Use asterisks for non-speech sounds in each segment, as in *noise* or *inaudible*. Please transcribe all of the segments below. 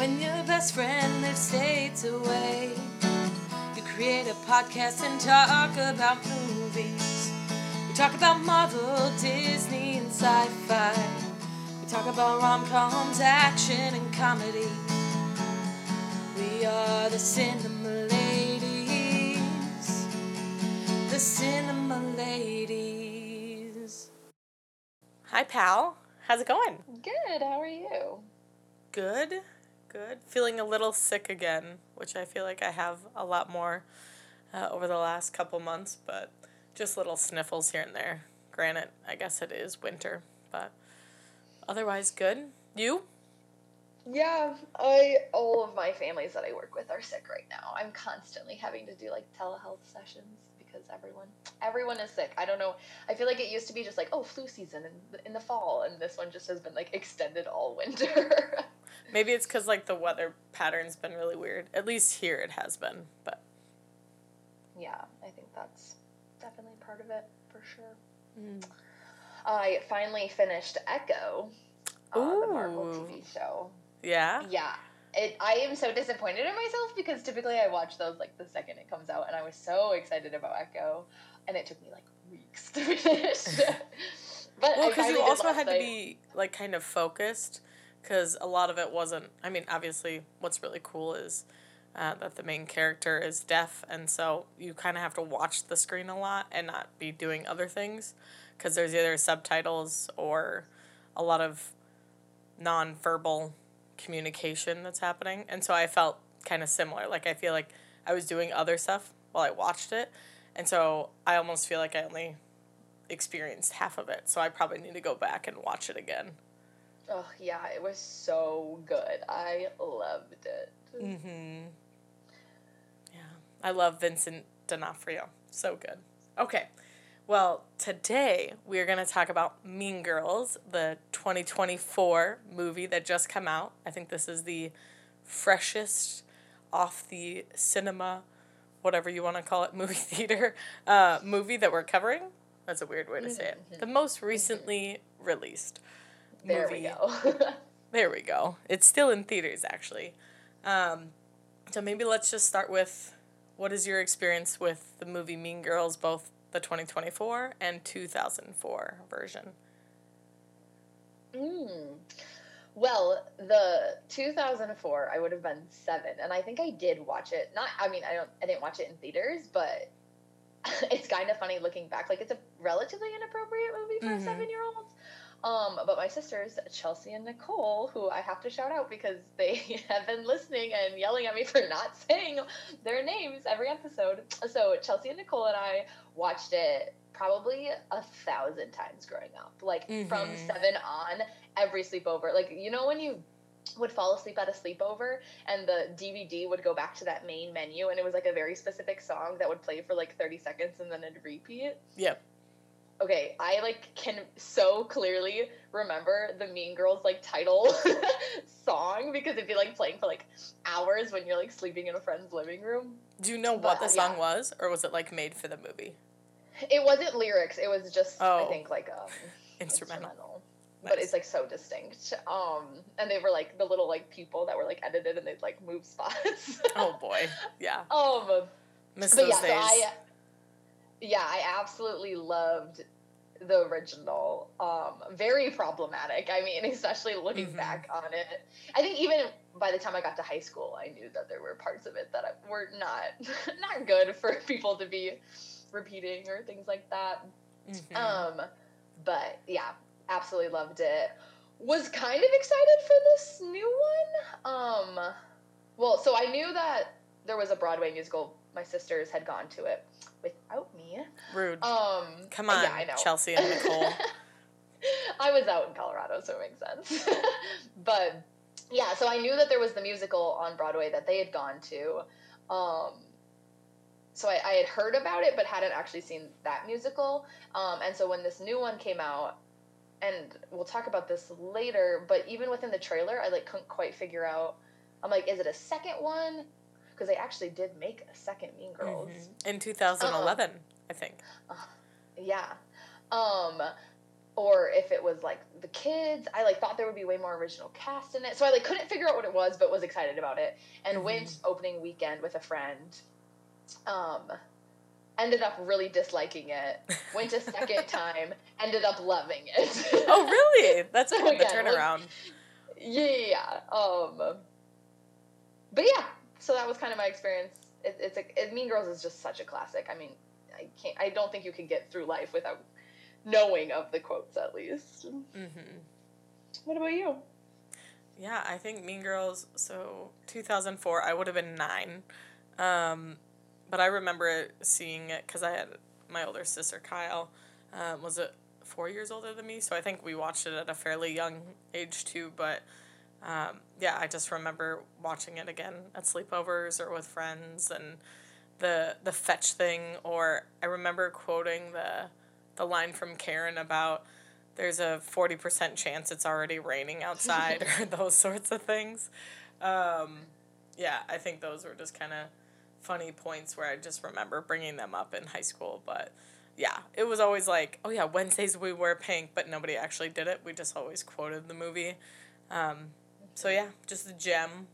When your best friend lives states away, you create a podcast and talk about movies. We talk about Marvel, Disney, and sci fi. We talk about rom coms, action, and comedy. We are the Cinema Ladies. The Cinema Ladies. Hi, pal. How's it going? Good. How are you? Good. Good. Feeling a little sick again, which I feel like I have a lot more uh, over the last couple months, but just little sniffles here and there. Granted, I guess it is winter, but otherwise good. You? Yeah, I all of my families that I work with are sick right now. I'm constantly having to do like telehealth sessions because everyone everyone is sick. I don't know. I feel like it used to be just like oh flu season in the, in the fall, and this one just has been like extended all winter. *laughs* Maybe it's because like the weather pattern's been really weird. At least here it has been, but yeah, I think that's definitely part of it for sure. I finally finished Echo, uh, the Marvel TV show. yeah. Yeah. It, I am so disappointed in myself because typically I watch those like the second it comes out, and I was so excited about Echo, and it took me like weeks to *laughs* finish. but Well, because you also had to be like kind of focused, because a lot of it wasn't. I mean, obviously, what's really cool is uh, that the main character is deaf, and so you kind of have to watch the screen a lot and not be doing other things, because there's either subtitles or a lot of non-verbal communication that's happening, and so I felt kind of similar. Like I feel like I was doing other stuff while I watched it, and so I almost feel like I only experienced half of it. So I probably need to go back and watch it again. Oh yeah, it was so good. I loved it. Mm-hmm. Yeah. I love Vincent D'Onofrio. So good. Okay. Well, today we are going to talk about Mean Girls, the 2024 movie that just came out. I think this is the freshest off the cinema, whatever you want to call it, *laughs* movie theater uh, movie that we're covering. That's a weird way to say it. The most recently released. There we movie. go. *laughs* There we go. It's still in theaters, actually. Um, so maybe let's just start with what is your experience with the movie Mean Girls, both the 2024 and 2004 version? Mm. Well, the 2004, I would have been seven, and I think I did watch it. Not, I mean, I don't, I didn't watch it in theaters, but *laughs* it's kind of funny looking back. Like it's a relatively inappropriate movie for Mhm. a seven-year-old. Um, but my sisters, Chelsea and Nicole, who I have to shout out because *laughs* they have been listening and yelling at me for not *laughs* saying their names every episode. So Chelsea and Nicole and I watched it probably a thousand times growing up. Like from Mhm. seven on, every sleepover. Like you know when you would fall asleep at a sleepover and the DVD would go back to that main menu and it was like a very specific song that would play for like 30 seconds and then it'd repeat. Yep. Okay, I like can so clearly remember the Mean Girls like title *laughs* song because it'd be like playing for like hours when you're like sleeping in a friend's living room. Do you know what But, the yeah. song was, or was it like made for the movie? It wasn't lyrics, it was just I Oh. think like um *laughs* Instrumental. But Nice. it's like so distinct. Um and they were like the little like people that were like edited and they'd like move *laughs* spots. Oh boy. Yeah. um Miss but those yeah, so days. I yeah, I absolutely loved the original. Um, very problematic. I mean, *laughs* especially looking Mhm. back on it. I think even by the time I got to high school, I knew that there were parts of it that were not *laughs* not good for *laughs* people to be repeating or things like that. Mhm. Um, but yeah, absolutely loved it. Was kind of excited for this new one. Um, well, so I knew that there was a Broadway musical. My sisters had gone to it without me. Rude. Um, Come on, yeah, I know. Chelsea and Nicole. *laughs* I was out in Colorado, so it makes sense. *laughs* but yeah, so I knew that there was the musical on Broadway that they had gone to. Um, so I, I had heard about it, but hadn't actually seen that musical. Um, and so when this new one came out, and we'll talk about this later, but even within the trailer, I like couldn't quite figure out. I'm like, is it a second one? Because they actually did make a second Mean Girls. Mhm. In 2011, I think. Yeah. Um or if it was like the kids. I like thought there would be way more original cast in it, so I like couldn't figure out what it was, but was excited about it. And Mhm. went opening weekend with a friend. Um, ended up really disliking it. Went a second *laughs* time, ended up loving it. Oh, really? *laughs* That's So. The again, like- turnaround. yeah, yeah. Um, but yeah, so that was kind of my experience. It, it's a it, Mean Girls is just such a classic. I mean, I can't. I don't think you can get through life without knowing of the quotes at least. Mm-hmm. What about you? Yeah, I think Mean Girls. So 2004, I would have been nine, um, but I remember seeing it because I had my older sister Kyle um, was it four years older than me, so I think we watched it at a fairly young age too. But um, yeah, I just remember watching it again at sleepovers or with friends, and the the fetch thing. Or I remember quoting the the line from Karen about there's a 40% chance it's already raining outside or *laughs* those sorts of things. Um, yeah, I think those were just kind of funny points where I just remember bringing them up in high school. But yeah, it was always like, oh yeah, Wednesdays we wear pink, but nobody actually did it. We just always quoted the movie. Um, so yeah, just a gem.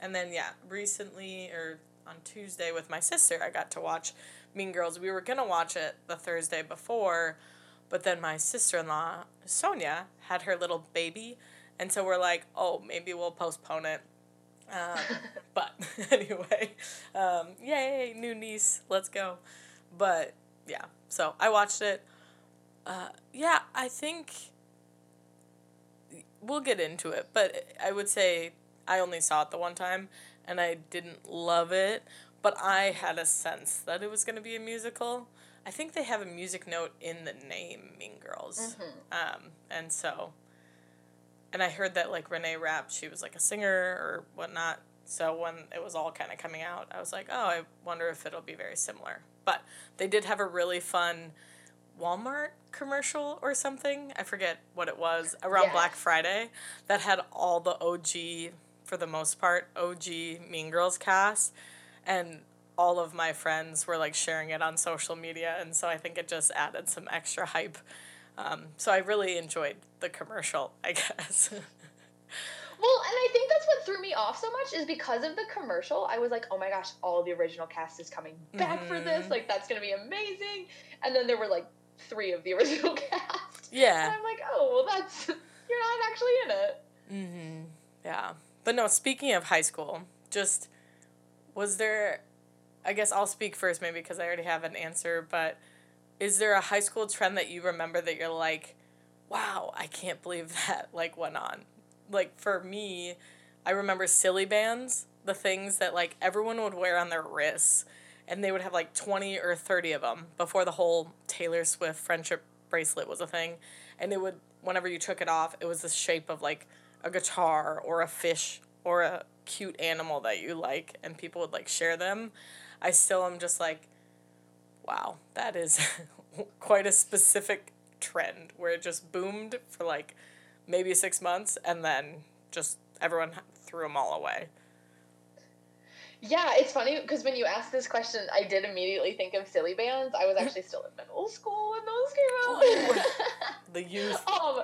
And then yeah, recently or on Tuesday with my sister, I got to watch Mean Girls. We were gonna watch it the Thursday before, but then my sister in law Sonia had her little baby, and so we're like, oh, maybe we'll postpone it. Um, *laughs* but *laughs* anyway, um, yay, new niece, let's go. But yeah, so I watched it. Uh, yeah, I think we'll get into it, but I would say I only saw it the one time and I didn't love it, but I had a sense that it was going to be a musical. I think they have a music note in the name Mean Girls. Um, and so, and I heard that like Renee Rapp, she was like a singer or whatnot. So when it was all kind of coming out, I was like, oh, I wonder if it'll be very similar. But they did have a really fun Walmart commercial or something. I forget what it was around Yes. Black Friday that had all the OG, for the most part, OG Mean Girls cast. And all of my friends were like sharing it on social media. And so I think it just added some extra hype. Um, so I really enjoyed the commercial, *laughs* I guess. Well, and I think that's what threw me off so much is because of the commercial. I was like, oh my gosh, all the original cast is coming back for this. Mhm. Like, that's going to be amazing. And then there were like three of the original *laughs* cast. And yeah. I'm like, oh, well, that's, you're not actually in it. Mm-hmm. Yeah. But no, speaking of high school, just was there, I guess I'll speak first maybe because I already have an answer, but is there a high school trend that you remember that you're like, wow, I can't believe *laughs* that like went on? Like for me, I remember Silly Bandz, the things that like everyone would wear on their wrists, and they would have like 20 or 30 of them before the whole Taylor Swift friendship bracelet was a thing. And it would, whenever you took it off, it was the shape of like a guitar or a fish or a cute animal that you like, and people would like share them. I still am just like, wow, that is *laughs* quite a specific trend where it just boomed for like maybe six months and then just everyone threw them all away. Yeah, it's funny because when you asked this question, I did immediately think of Silly Bandz. I was actually still in middle school when those came out. The *laughs* youth. um,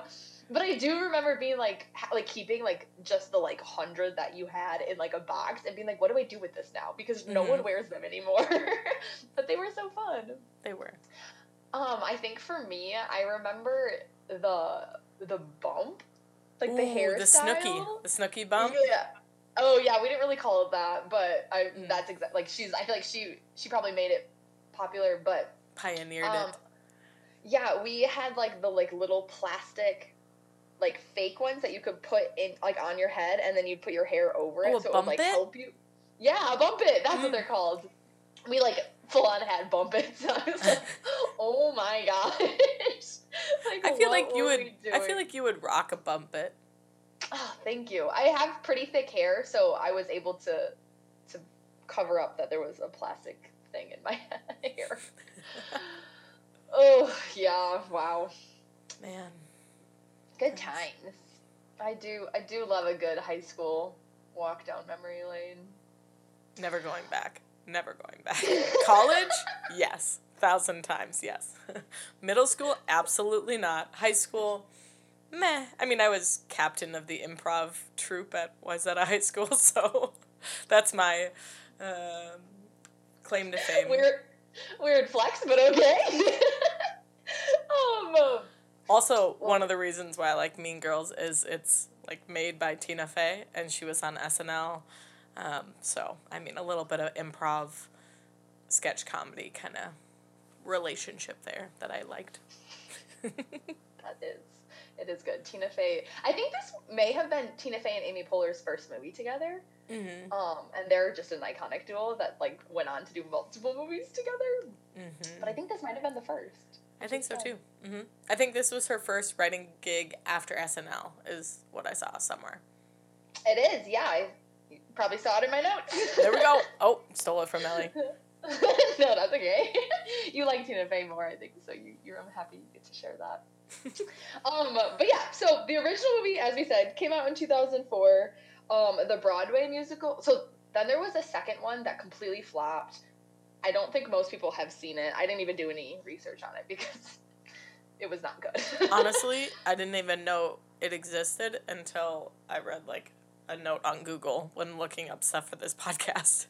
but I do remember being like, like keeping like just the like hundred that you had in like a box and being like, what do I do with this now? Because no Mhm. one wears them anymore. *laughs* but they were so fun. They were. Um, I think for me, I remember the the bump, like the Ooh, hairstyle. The Snooki. The Snooki bump. Yeah. Oh yeah, we didn't really call it that, but I Mm. that's exact like she's I feel like she she probably made it popular, but Pioneered um it. yeah, we had like the like little plastic like fake ones that you could put in like on your head and then you'd put your hair over it Oh, so it would like it? help you. Yeah, bump it. That's Mm. what they're called. We like full on had bump it. *laughs* So I was like, *laughs* oh my gosh. *laughs* like, I feel like you would. I feel like you would rock a bump it. Oh, thank you. I have pretty thick hair, so I was able to to cover up that there was a plastic thing in my *laughs* hair. *laughs* oh yeah, wow. Man. Good times. I do I do love a good high school walk down memory lane. Never going back. Never going back. *laughs* College? Yes. thousand times, yes. Middle school, absolutely not. High school, meh. I mean, I was captain of the improv troupe at Wayzata *laughs* High School, so *laughs* that's my um claim to fame. Weird, weird flex, but okay. *laughs* um, Also, one of the reasons why I like Mean Girls is it's like made by Tina Fey, and she was on SNL. Um, so I mean, a little bit of improv, sketch comedy kind of relationship there that I liked. that is, it is good. Tina Fey. I think this may have been Tina Fey and Amy Poehler's first movie together. Mm-hmm. Um, and they're just an iconic duo that like went on to do multiple movies together. Mm-hmm. But I think this might have been the first. I think so fun. too. hmm I think this was her first writing gig after SNL, is what I saw somewhere. It is, yeah. I probably saw it in my notes. There we go. *laughs* Oh, stole it from Ellie. *laughs* no, that's okay. *laughs* you like Tina Fey more, I think, so you, you're I'm happy you get to share that. *laughs* um, but yeah, so the original movie, as we said, came out in 2004. Um, the Broadway musical. So then there was a second one that completely flopped. I don't think most people have seen it. I didn't even do any research on it because *laughs* it was not good. *laughs* Honestly, I didn't even know it existed until I read like a note on Google when looking up stuff for this podcast.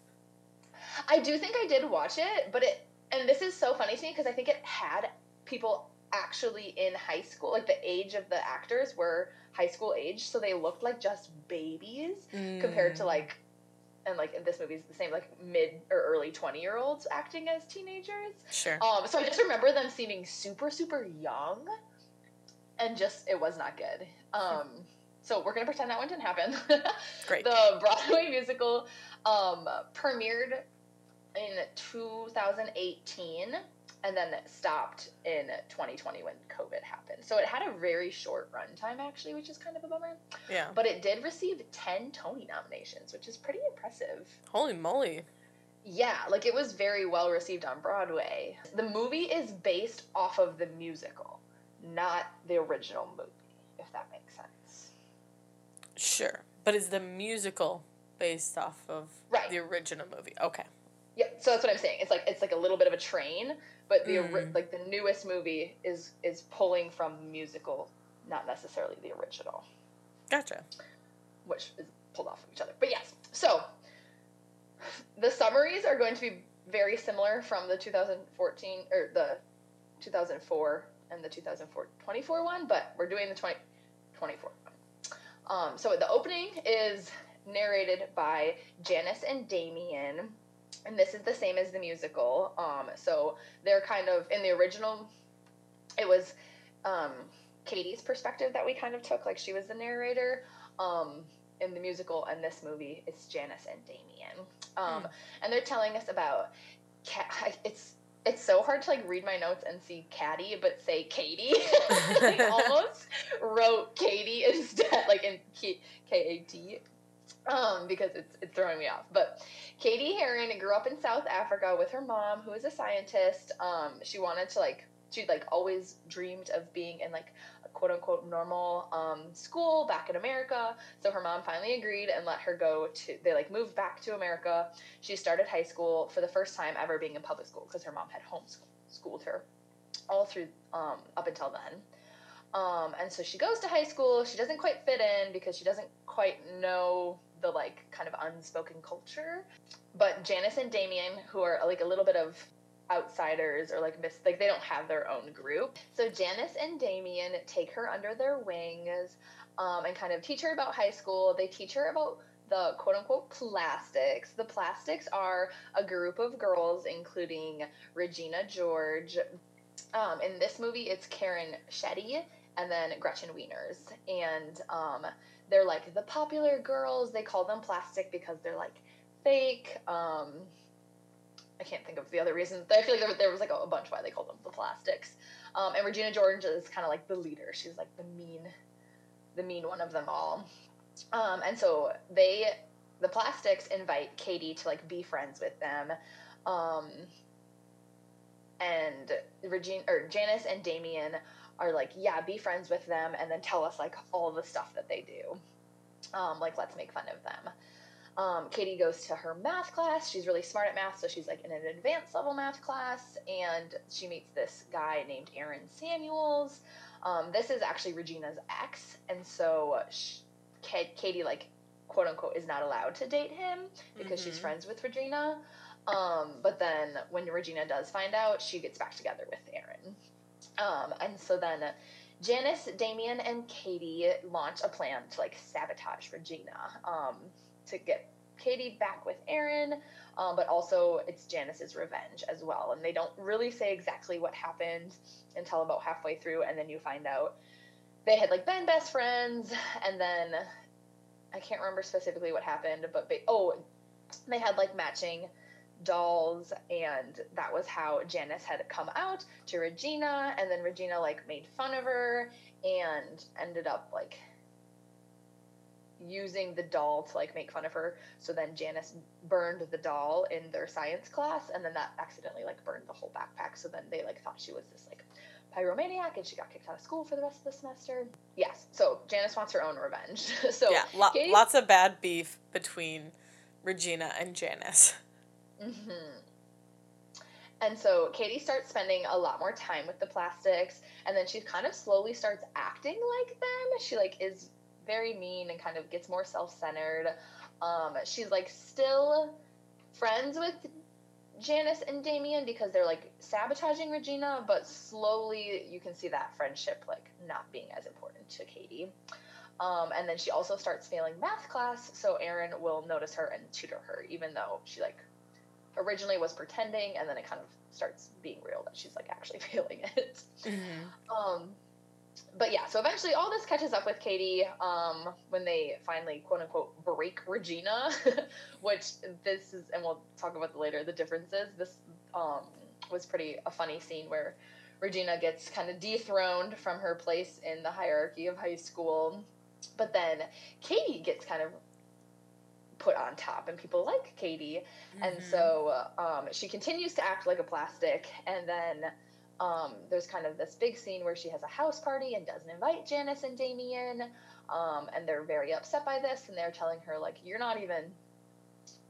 I do think I did watch it, but it and this is so funny to me because I think it had people actually in high school, like the age of the actors were high school age, so they looked like just babies compared Mm. to like and like in this movie is the same like mid or early 20 year olds acting as teenagers. Sure. Um so I just remember them seeming super super young and just it was not good. Um *laughs* so we're to pretend that one didn't happen. *laughs* Great. The Broadway musical um, premiered in 2018 and then stopped in 2020 when COVID happened. So it had a very short runtime, actually, which is kind of a bummer. Yeah. But it did receive 10 Tony nominations, which is pretty impressive. Holy moly. Yeah, like it was very well received on Broadway. The movie is based off of the musical, not the original movie, if that makes sense. Sure. But is the musical based off of Right. the original movie? Okay. Yeah, so that's what I'm saying. It's like it's like a little bit of a train, but the Mm. like the newest movie is is pulling from the musical, not necessarily the original, Gotcha. which is pulled off of each other. But yes, so the summaries are going to be very similar from the 2014 or the 2004 and the 2004 24 one, but we're doing the 2024 one. Um, so the opening is narrated by Janis and Damian, and this is the same as the musical. Um, so they're kind of in the original. It was um, Katie's perspective that we kind of took, like she was the narrator. Um, in the musical and this movie, it's Janis and Damian, um, Hmm. and they're telling us about. It's it's so hard to like read my notes and see Caddy, but say Katie. *laughs* like *laughs* almost wrote Katie instead, like in K A T, um, because it's it's throwing me off. But Katie Heron grew up in South Africa with her mom, who is a scientist. Um, she wanted to like she like always dreamed of being in like a quote unquote normal um, school back in America. So her mom finally agreed and let her go to. They like moved back to America. She started high school for the first time ever being in public school because her mom had homeschooled her all through um, up until then. Um, and so she goes to high school. She doesn't quite fit in because she doesn't quite know the like kind of unspoken culture. But Janis and Damian, who are like a little bit of outsiders or like miss like they don't have their own group. So Janis and Damian take her under their wings um, and kind of teach her about high school. They teach her about the quote unquote plastics. The plastics are a group of girls, including Regina George. Um, in this movie, it's Karen Shetty and then Gretchen Wieners. And um, they're like the popular girls. They call them plastic because they're like fake. Um, I can't think of the other reasons. I feel like there, there was like a, a bunch why they called them the plastics. Um, and Regina George is kind of like the leader. She's like the mean, the mean one of them all. Um, and so they, the plastics, invite Katie to like be friends with them. Um, and Regina or Janis and Damian are like, yeah, be friends with them, and then tell us like all the stuff that they do. Um, like, let's make fun of them. Um, Katie goes to her math class. She's really smart at math, so she's like in an advanced level math class, and she meets this guy named Aaron Samuels. Um, this is actually Regina's ex, and so she, Katie like quote unquote is not allowed to date him because mm-hmm. she's friends with Regina. Um, but then when Regina does find out, she gets back together with Aaron. Um, and so then Janis, Damian, and Katie launch a plan to like sabotage Regina um, to get Katie back with Aaron, um, but also it's Janis's revenge as well. And they don't really say exactly what happened until about halfway through, and then you find out they had like been best friends, and then I can't remember specifically what happened, but they, oh, they had like matching dolls and that was how Janis had come out to Regina and then Regina like made fun of her and ended up like using the doll to like make fun of her so then Janis burned the doll in their science class and then that accidentally like burned the whole backpack so then they like thought she was this like pyromaniac and she got kicked out of school for the rest of the semester. Yes, so Janis wants her own revenge. *laughs* so yeah, lo- lots of bad beef between Regina and Janis. *laughs* Mm-hmm. And so Katie starts spending a lot more time with the plastics, and then she kind of slowly starts acting like them. She like is very mean and kind of gets more self-centered. Um, she's like still friends with Janis and Damian because they're like sabotaging Regina, but slowly you can see that friendship like not being as important to Katie. Um, and then she also starts failing math class, so Aaron will notice her and tutor her, even though she like originally was pretending, and then it kind of starts being real that she's like actually *laughs* feeling it. Mm-hmm. Um, but yeah, so eventually all this catches up with Katie um, when they finally quote unquote break Regina, *laughs* which this is, and we'll talk about the later the differences. This um, was pretty a funny scene where Regina gets kind of dethroned from her place in the hierarchy of high school, but then Katie gets kind of put on top, and people like Katie, mm-hmm. and so um, she continues to act like a plastic, and then. Um, there's kind of this big scene where she has a house party and doesn't invite Janis and Damian, um, and they're very upset by this, and they're telling her like, "You're not even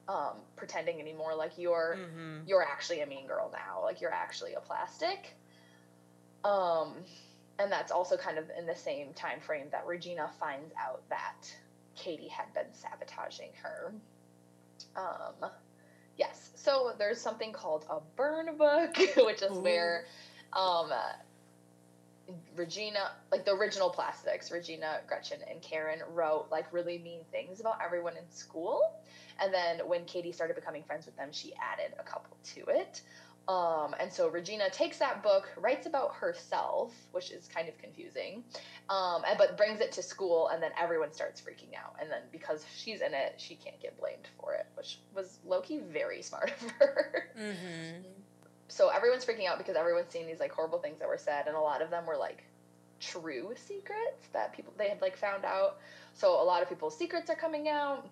um, pretending anymore. Like you're mm-hmm. you're actually a mean girl now. Like you're actually a plastic." Um, and that's also kind of in the same time frame that Regina finds out that Katie had been sabotaging her. Um, yes, so there's something called a burn book, *laughs* which is Ooh. where um, Regina, like the original plastics, Regina, Gretchen, and Karen wrote like really mean things about everyone in school. And then when Katie started becoming friends with them, she added a couple to it. Um, and so Regina takes that book, writes about herself, which is kind of confusing, um, but brings it to school, and then everyone starts freaking out. And then because she's in it, she can't get blamed for it, which was lowkey very *laughs* smart of her. Mm-hmm. So everyone's freaking out because everyone's seeing these like horrible things that were said, and a lot of them were like true secrets that people they had like found out. So a lot of people's secrets are coming out.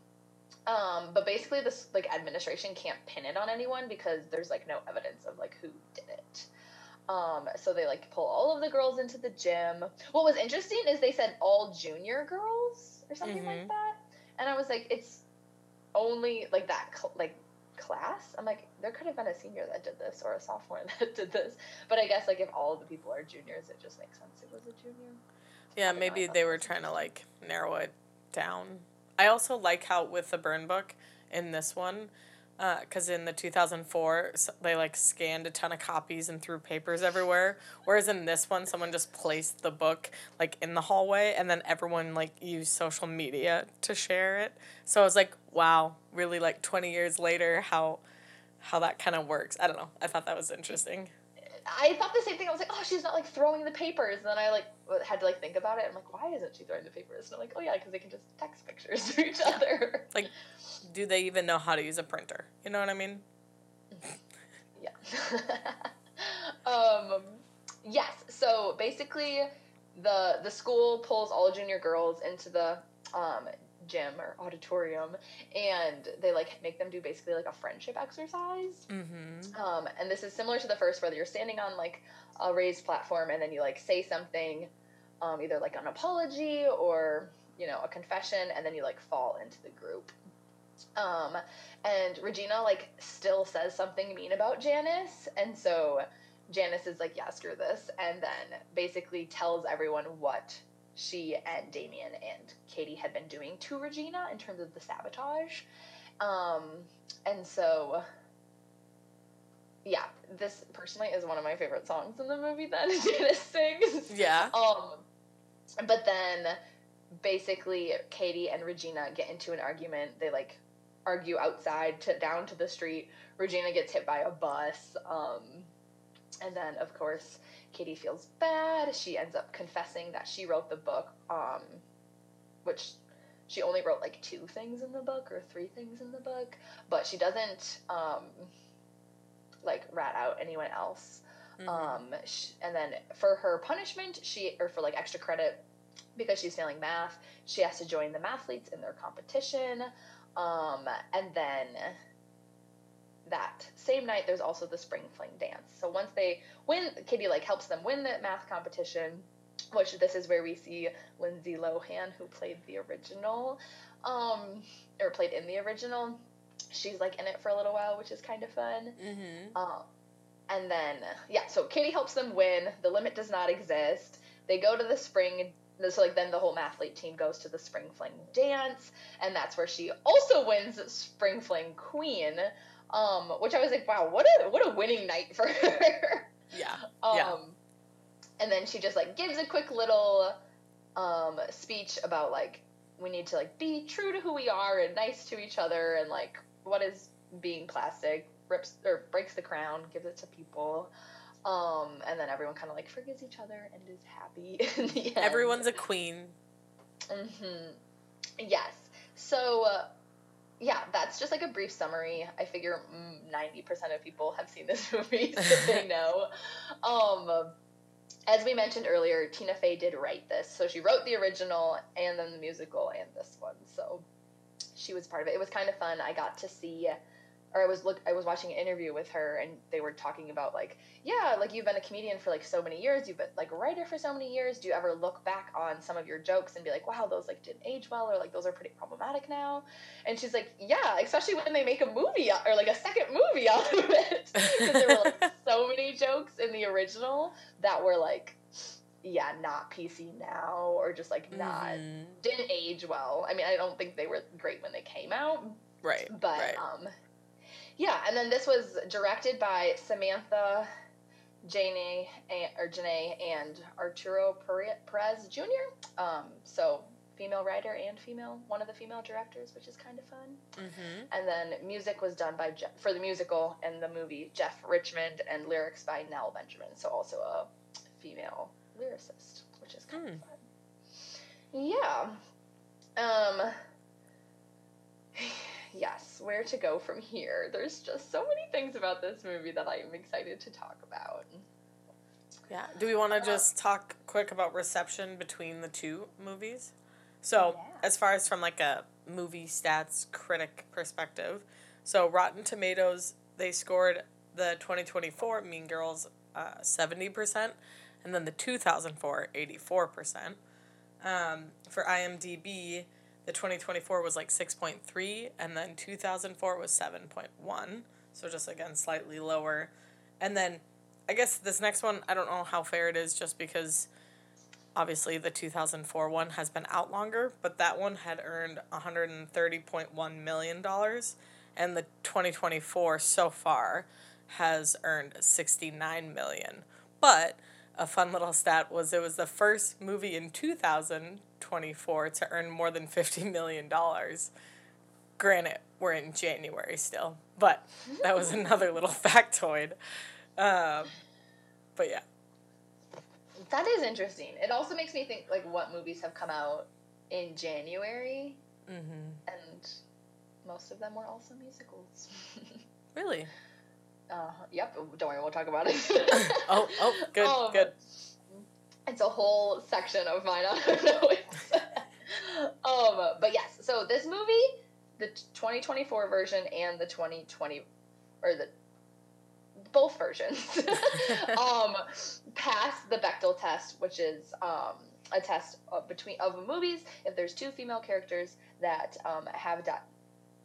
Um, but basically, this like administration can't pin it on anyone because there's like no evidence of like who did it. Um, so they like pull all of the girls into the gym. What was interesting is they said all junior girls or something mm-hmm. like that, and I was like, it's only like that cl- like class. I'm like, there could have been a senior that did this or a sophomore *laughs* that did this, but I guess like if all of the people are juniors, it just makes sense it was a junior. Yeah, maybe they were trying to like narrow it down I also like how with the burn book in this one, because uh, in the 2004 they like scanned a ton of copies and threw papers everywhere. Whereas in this one someone just placed the book like in the hallway and then everyone like used social media to share it. So i was like wow really like 20 years later how how that kind of works. I don't know. I thought that was interesting I thought the same thing. I was like, oh, she's not like throwing the papers. And then I like had to like think about it. I'm like, why isn't she throwing the papers? And I'm like, oh yeah, because they can just text pictures to each yeah. other. Like, do they even know how to use a printer? You know what I mean? *laughs* yeah. *laughs* um, yes. So basically, the the school pulls all junior girls into the um, gym or auditorium and they like make them do basically like a friendship exercise mm-hmm. um, and this is similar to the first where you're standing on like a raised platform and then you like say something um, either like an apology or you know a confession and then you like fall into the group Um, and Regina like still says something mean about Janis, and so Janis is like, yeah, screw this, and then basically tells everyone what she and Damian and Katie had been doing to Regina in terms of the sabotage. Um, and so, yeah, this personally is one of my favorite songs in the movie that *laughs* Janis sings. Yeah. Um, but then basically Katie and Regina get into an argument. They like argue outside to down to the street. Regina gets hit by a bus. Um, and then of course Katie feels bad. She ends up confessing that she wrote the book, um, which she only wrote like two things in the book or three things in the book, but she doesn't um, like rat out anyone else. Mhm. Um, sh- and then for her punishment, she or for like extra credit because she's failing math, she has to join the mathletes in their competition. Um, and then same night, there's also the spring fling dance. So once they win, Kitty like helps them win the math competition. Which this is where we see Lindsay Lohan, who played the original, um, or played in the original. She's like in it for a little while, which is kind of fun. Mm-hmm. Um, and then yeah, so kitty helps them win. The limit does not exist. They go to the spring. So like then the whole mathlete team goes to the spring fling dance, and that's where she also wins spring fling queen. Um, which I was like, wow, what a what a winning night for her. Yeah. *laughs* um, Yeah. And then she just like gives a quick little um, speech about like we need to like be true to who we are and nice to each other and like what is being plastic rips or breaks the crown gives it to people um, and then everyone kind of like forgives each other and is happy *laughs* in the end. Everyone's a queen. Mm-hmm. Yes. So, uh, yeah, that's just like a brief summary. I figure mm, ninety percent of people have seen this *laughs* movie, so *laughs* they know. Um, as we mentioned earlier, Tina Fey did write this, so she wrote the original and then the musical and this one. So she was part of it. It was kind of fun. I got to see, or I was look, I was watching an interview with her, and they were talking about like, yeah, like you've been a comedian for like so many years, you've been like a writer for so many years. Do you ever look back on some of your jokes and be like, wow, those like didn't age well, or like those are pretty problematic now? And she's like, yeah, especially when they make a movie or like a second movie out of it, *laughs* because there were like so many jokes in the original that were like, yeah, not PC now, or just like not Mhm. didn't age well. I mean, I don't think they were great when they came out, Right. but right. um, yeah. And then this was directed by Samantha Janae and, or Janae and Arturo Perez Jr. Um, so female writer and female one of the female directors, which is kind of fun. mm-hmm. And then music was done by Jeff, for the musical and the movie Jeff Richmond and lyrics by Nell Benjamin. So also a female lyricist, which is kind Hmm. of fun. Yeah. Um. Yes, where to go from here? There's just so many things about this movie that I am excited to talk about. Yeah. Do we want to just talk quick about reception between the two movies? So, Yeah. as far as from like a movie stats critic perspective, so Rotten Tomatoes they scored the 2024 Mean Girls uh, 70% and then the 2004 84%. Um, for IMDb, the 2024 was like 6.3 and then 2004 was 7.1. So just again slightly lower. And then I guess this next one, I don't know how fair it is just because obviously the 2004 one has been out longer, but that one had earned $130.1 million. And the 2024 so far has earned 69 million. But a fun little stat was it was the first movie in 2024 to earn more than 50 million dollars. Granted, we're in January still, but that was another little *laughs* factoid. Um, but yeah, That is interesting. It also makes me think like what movies have come out in January, mm-hmm. and most of them were also musicals. *laughs* really. uh, yep. Don't worry, we'll talk about it. *laughs* Oh, oh, good, good. It's a whole section of mine *laughs* on notes. um, but yes, so this movie, the 2024 version and the 2020, or the both versions, *laughs* um, pass the Bechdel test, which is um, a test of between of movies. If there's two female characters that um, have di-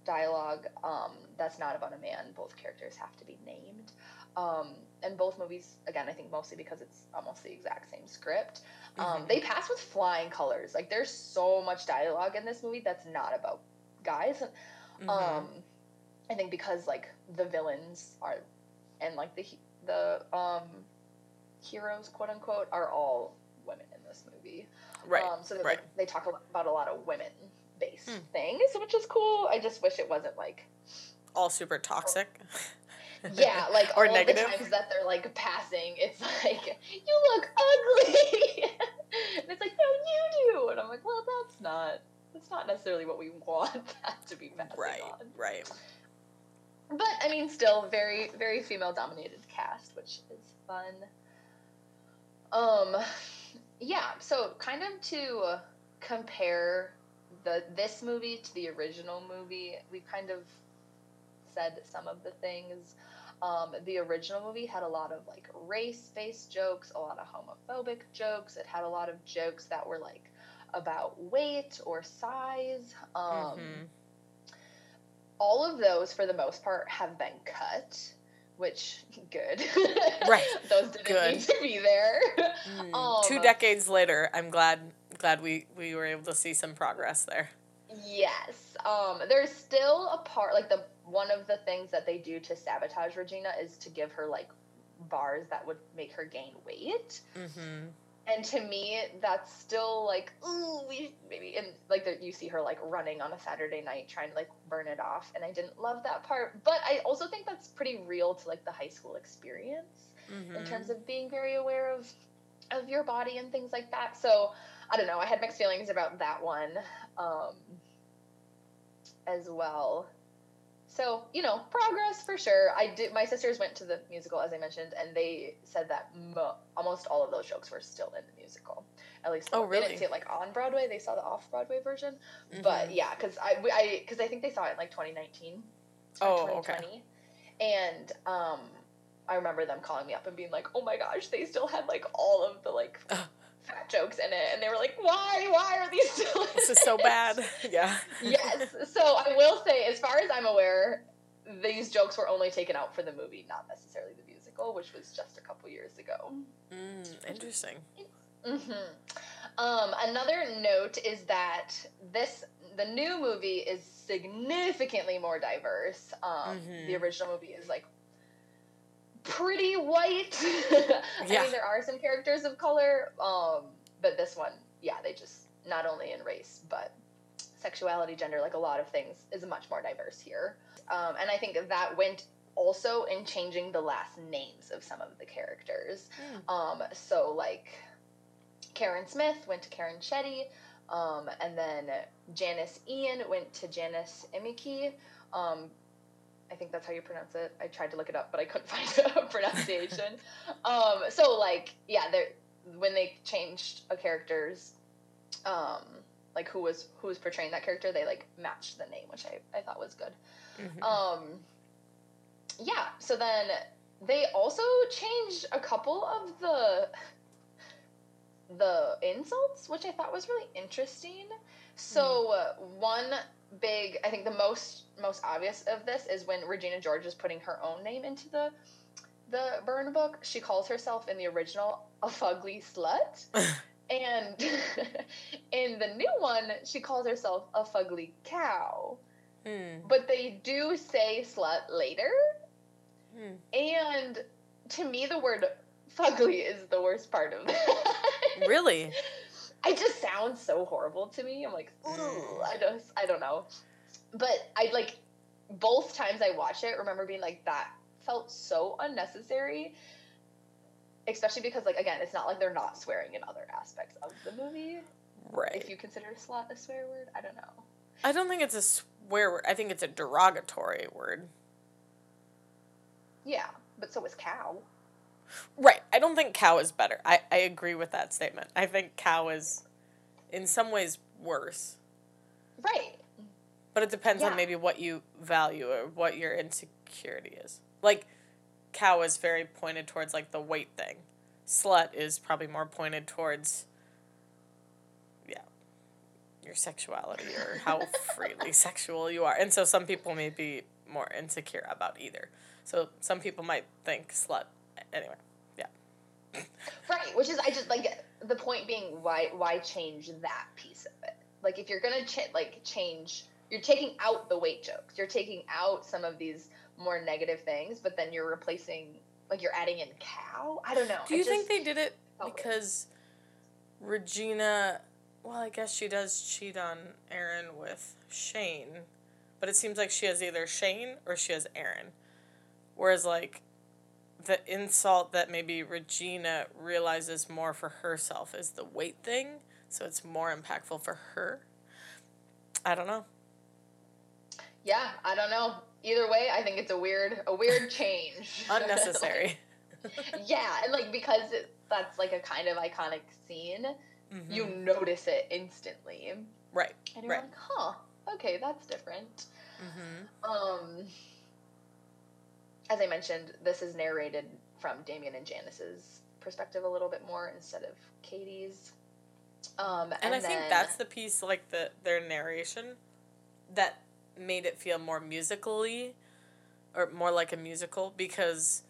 dialogue um, that's not about a man. Both characters have to be named. Um, and both movies, again, I think mostly because it's almost the exact same script, um, Mhm. they pass with flying colors. Like there's so much dialogue in this movie that's not about guys. Mhm. Um, I think because like the villains are, and like the the um, heroes, quote unquote, are all women in this movie. right. Um, so right. like, they talk about a lot of women based Hmm. things, which is cool. I just wish it wasn't like All super toxic. Yeah, *laughs* like Or all negative. the times that they're like passing, it's like you look ugly, *laughs* and it's like no, you do, and I'm like, well, that's not that's not necessarily what we want *laughs* that to be passing right. on. Right. But I mean, still very very female dominated cast, which is fun. Um, yeah. So kind of to compare the this movie to the original movie, we kind of said some of the things. Um, the original movie had a lot of like race based jokes, a lot of homophobic jokes. It had a lot of jokes that were like about weight or size. Um, Mhm. all of those for the most part have been cut which good *laughs* Right. those didn't Good. need to be there Mm. *laughs* Um, Two decades later, I'm glad glad we we were able to see some progress there. yes um there's still a part like the one of the things that they do to sabotage regina is to give her like bars that would make her gain weight. Mm-hmm. and to me that's still like ooh we maybe and like the, you see her like running on a saturday night trying to like burn it off and i didn't love that part. But i also think that's pretty real to like the high school experience Mm-hmm. in terms of being very aware of of your body and things like that. So i don't know. I had mixed feelings about that one um as well so you know progress for sure i did my sisters went to the musical as i mentioned and they said that mo- almost all of those jokes were still in the musical at least Oh, really? they didn't see it like on broadway they saw the off broadway version Mm-hmm. but yeah because i because i think they saw it in like 2019 or Oh, okay. 2020 and um i remember them calling me up and being like oh my gosh they still had like all of the like. Fat jokes in it and they were like why why are these still this is so bad. *laughs* Yeah. yes so i will say as far as i'm aware these jokes were only taken out for the movie not necessarily the musical which was just a couple years ago Mm, interesting. hmm Um, another note is that this the new movie is significantly more diverse. Um, Mhm. The original movie is like pretty white. *laughs* I mean, there are some characters of color, um, but this one, yeah, they just not only in race but sexuality, gender, like a lot of things, is much more diverse here. Um, and I think that went also in changing the last names of some of the characters. Um, so like Karen Smith went to Karen Shetty, um, and then Janis Ian went to Janis Emiki. I think that's how you pronounce it. I tried to look it up, but I couldn't *laughs* find a pronunciation. um, so like yeah, when they changed a character's um, like who was who was portraying that character, they like matched the name, which I, I thought was good. Mhm. Um, yeah, so then they also changed a couple of the the insults, which I thought was really interesting. So uh, one big, I think the most most obvious of this is when Regina George is putting her own name into the the burn book. She calls herself in the original a fugly slut. *laughs* And *laughs* in the new one, she calls herself a fugly cow. Hmm. But they do say slut later. Hmm. And to me, the word fugly is the worst part of that. Really? *laughs* *laughs* it just sounds so horrible to me. I'm like, ooh. I don't, I don't know. But I like both times I watch it. Remember being like, that felt so unnecessary. Especially because, like, again, it's not like they're not swearing in other aspects of the movie. Right. If you consider slut a swear word, I don't know. I don't think it's a swear word. I think it's a derogatory word. Yeah, but so is cow. Right. I don't think cow is better. I, I agree with that statement. I think cow is in some ways worse. Right. But it depends Yeah. on maybe what you value or what your insecurity is. Like cow is very pointed towards like the weight thing. Slut is probably more pointed towards yeah. your sexuality or how *laughs* freely sexual you are. And so some people may be more insecure about either. So some people might think slut anyway. Yeah. Right, which is I just like the point being why why change that piece of it? Like if you're gonna ch- like change, you're taking out the weight jokes, you're taking out some of these more negative things, but then you're replacing like you're adding in cow. I don't know. Do you think they did it because Regina? Well, I guess she does cheat on Aaron with Shane, but it seems like she has either Shane or she has Aaron. Whereas, like, the insult that maybe Regina realizes more for herself is the weight thing, so it's more impactful for her. I don't know. Yeah, I don't know. Either way, I think it's a weird a weird *laughs* change. Unnecessary. *laughs* yeah, and like because it, that's like a kind of iconic scene, Mhm. you notice it instantly, right. and you're Right. like, "Huh, okay, that's different." Mm-hmm. Um, as I mentioned, this is narrated from Damian and Janis's perspective a little bit more instead of Cady's. Um, and, and, I think that's the piece like the their narration that made it feel more musically or more like a musical because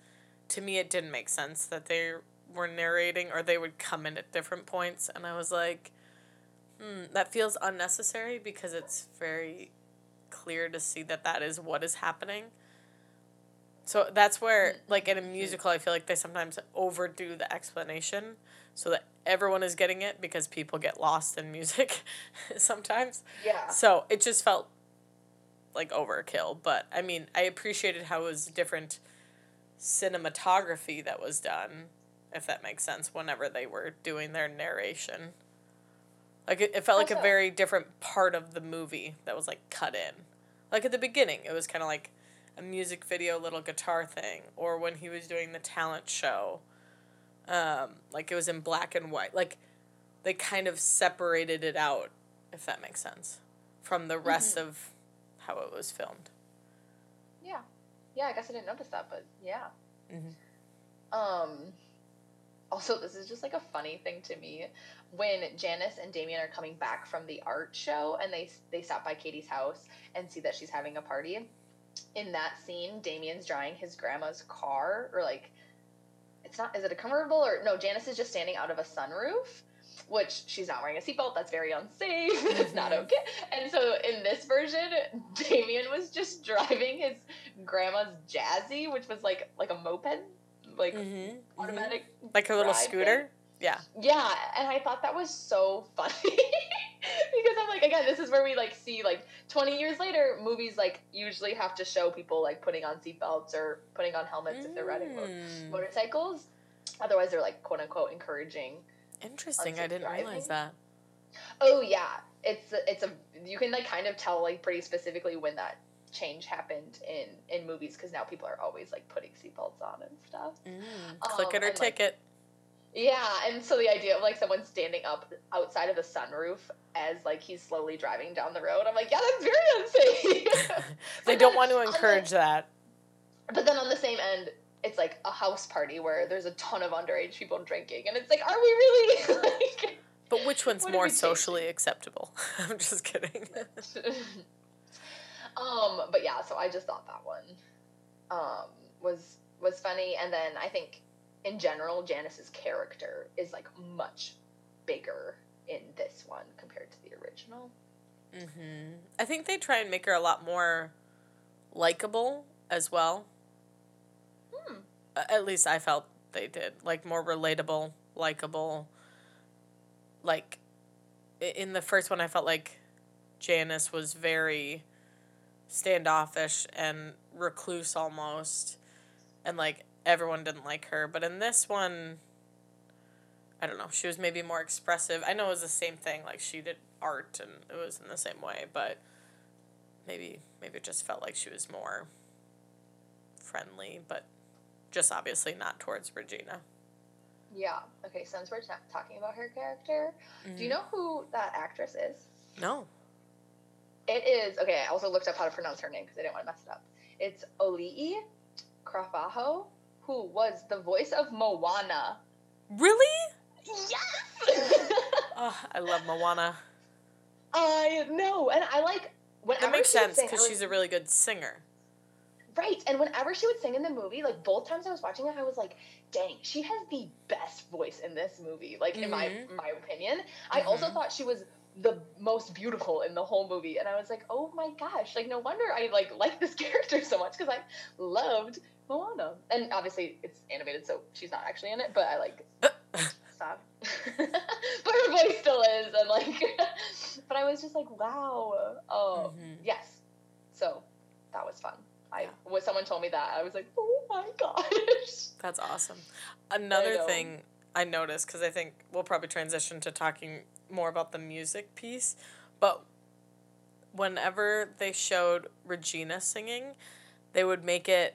to me it didn't make sense that they were narrating or they would come in at different points and I was like hmm, that feels unnecessary because it's very clear to see that that is what is happening. So that's where, mm-hmm. like in a mm-hmm. musical, I feel like they sometimes overdo the explanation so that everyone is getting it because people get lost in music *laughs* sometimes. yeah, So it just felt like overkill. But I mean, I appreciated how it was different cinematography that was done, if that makes sense, whenever they were doing their narration. Like it, it felt like a very different part of the movie that was like cut in. Like at the beginning, it was kind of like a music video, little guitar thing, or when he was doing the talent show. Um, like it was in black and white. Like they kind of separated it out, if that makes sense, from the rest of how it was filmed. yeah, yeah. I guess I didn't notice that, but yeah. Mhm. Um. Also, this is just like a funny thing to me when Janis and Damian are coming back from the art show and they they stop by Cady's house and see that she's having a party. In that scene, Damian's drawing his grandma's car, or like, it's not. Is it a convertible or no? Janis is just standing out of a sunroof, which she's not wearing a seatbelt. That's very unsafe. *laughs* it's not Mhm. okay. And so in this version, Damien was just *laughs* driving his grandma's Jazzy, which was like like a moped, like Mm-hmm. automatic Like a little scooter. Yeah. yeah, and I thought that was so *laughs* funny because I'm like, again, this is where we like see like 20 years later, movies like usually have to show people like putting on seatbelts or putting on helmets if they're riding Mm. motorcycles. Otherwise, they're like quote unquote encouraging. Interesting. I didn't realize that. Oh yeah, it's a, it's a you can like kind of tell like pretty specifically when that change happened in in movies because now people are always like putting seatbelts on and stuff. Mm. Click Um, it or and, like, ticket. Yeah, and so the idea of like someone standing up outside of the sunroof as like he's slowly driving down the road, I'm like, yeah, that's very unsafe. *laughs* they don't want to on the- encourage that. But then on the same end, it's like a house party where there's a ton of underage people drinking, and it's like, are we really *laughs* like? But which one's more socially acceptable? *laughs* I'm just kidding. um, but yeah, so I just thought that one um, was was funny, and then I think in general, Janis's character is like much bigger in this one compared to the original. hmm I think they try and make her a lot more likable as well. Hmm. At least I felt they did. Like more relatable, likable. Like in the first one I felt like Janice was very standoffish and recluse almost and like everyone didn't like her, but in this one I don't know, she was maybe more expressive. I know it was the same thing like she did art and it was in the same way, but maybe maybe it just felt like she was more friendly, but just obviously not towards Regina. Yeah. Okay. Since we're ta- talking about her character, do Mm-hmm. you know who that actress is? No. It is okay. I also looked up how to pronounce her name because I didn't want to mess it up. It's Auli'i Cravalho, who was the voice of Moana. Really? Yes. Oh, *laughs* I love Moana. I know, and I like whenever That makes sense because she's a really good singer. Right, and whenever she would sing in the movie, like both times I was watching it, I was like, "Dang, she has the best voice in this movie." Like in my Mhm. my opinion, I also thought she was the most beautiful in the whole movie, and I was like, "Oh my gosh!" Like no wonder I like *laughs* like this character so much because I loved Moana, and obviously it's animated, so she's not actually in it, but I like *laughs* stop. *laughs* but her voice still is, and like, but I was just like, "Wow, oh Mhm. yes," so that was fun. I when someone told me that, I was like, "Oh my gosh!" That's awesome. Another thing I noticed because I think we'll probably transition to talking more about the music piece, but whenever they showed Regina singing, they would make it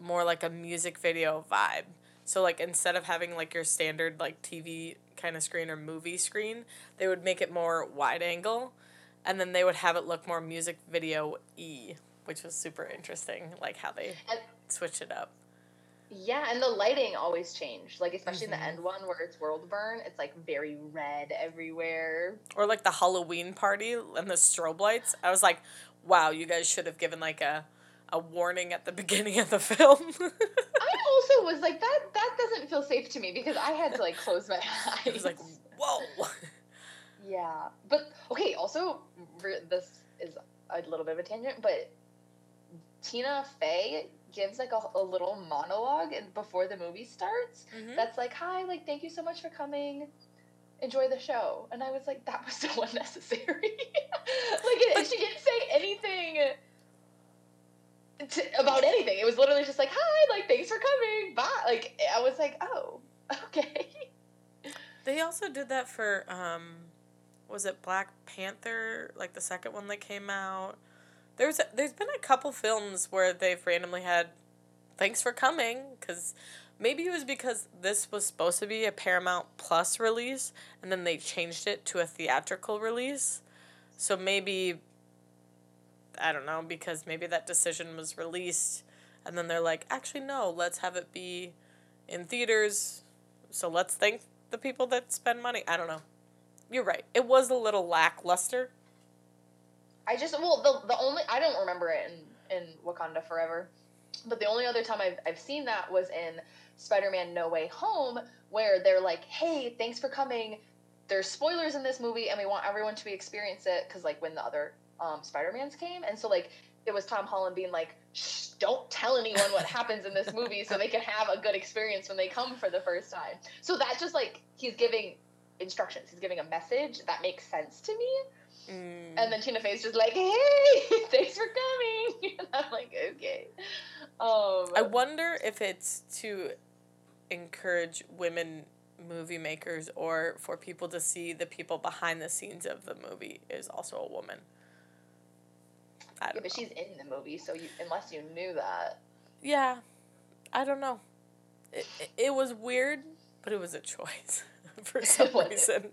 more like a music video vibe. So like instead of having like your standard like TV kind of screen or movie screen, they would make it more wide angle and then they would have it look more music video e, which was super interesting like how they And- switch it up. Yeah, and the lighting always changed. Like especially in Mhm. the end one where it's world burn, it's like very red everywhere. or like the Halloween party and the strobe lights. I was like, wow, you guys should have given like a a warning at the *laughs* beginning of the film. *laughs* I also was like, that that doesn't feel safe to me because I had to like close my *laughs* eyes. Was like, whoa. Yeah, but okay. Also, this is a little bit of a tangent, but Tina Fey gives like a, a little monologue and before the movie starts. Mhm. That's like, "Hi, like, thank you so much for coming. Enjoy the show." And I was like, "That was *laughs* so unnecessary." *laughs* like, it, she didn't say anything. To, about anything. It was literally just like, "Hi, like, thanks for coming. Bye." Like, I was like, "Oh, *laughs* okay." They also did that for um was it Black Panther, like the second one that came out. There's there's been a couple films where they've randomly had thanks for coming cuz maybe it was because this was supposed to be a Paramount Plus release and then they changed it to a theatrical release. So maybe I don't know because maybe that decision was released and then they're like, "Actually no, let's have it be in theaters. So let's thank the people that spend money." I don't know. You're right. It was a little lackluster. I just well the the only I don't remember it in in Wakanda Forever, but the only other time I've I've seen that was in Spider Man No Way Home, where they're like, "Hey, thanks for coming. There's spoilers in this movie, and we want everyone to be experience it." Because like when the other um, Spider Mans came, and so like it was Tom Holland being like, Shh, "Don't tell anyone what happens in this movie, so they can have a good experience when they come for the first time." So that just like he's giving instructions, he's giving a message that makes sense to me. Mm. And then Tina Fey's just like, "Hey, *laughs* thanks for coming." *laughs* And I'm like, "Okay." Um, I wonder if it's to encourage women movie makers or for people to see the people behind the scenes of the movie is also a woman. I yeah, but know. she's in the movie, so you, unless you knew that, Yeah, I don't know. It, it, it was weird, but it was a choice *laughs* for some reason.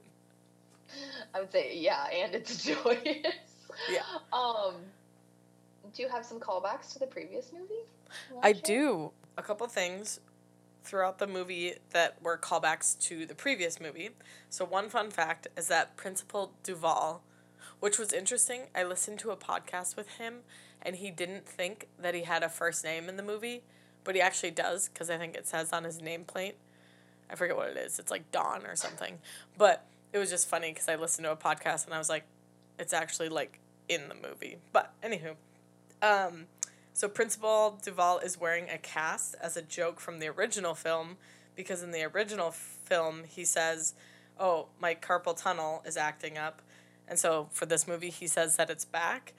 I would say yeah, and it's *laughs* joyous. Yeah. Um, do you have some callbacks to the previous movie? I do. A couple things throughout the movie that were callbacks to the previous movie. So, one fun fact is that Principal Duval, which was interesting, I listened to a podcast with him and he didn't think that he had a first name in the movie, but he actually does because I think it says on his nameplate. I forget what it is. It's like Dawn or something. But it was just funny because I listened to a podcast and I was like, it's actually like in the movie. But anywho, um, so Principal Duval is wearing a cast as a joke from the original film because in the original film he says, "Oh, my carpal tunnel is acting up." And so for this movie he says that it's back,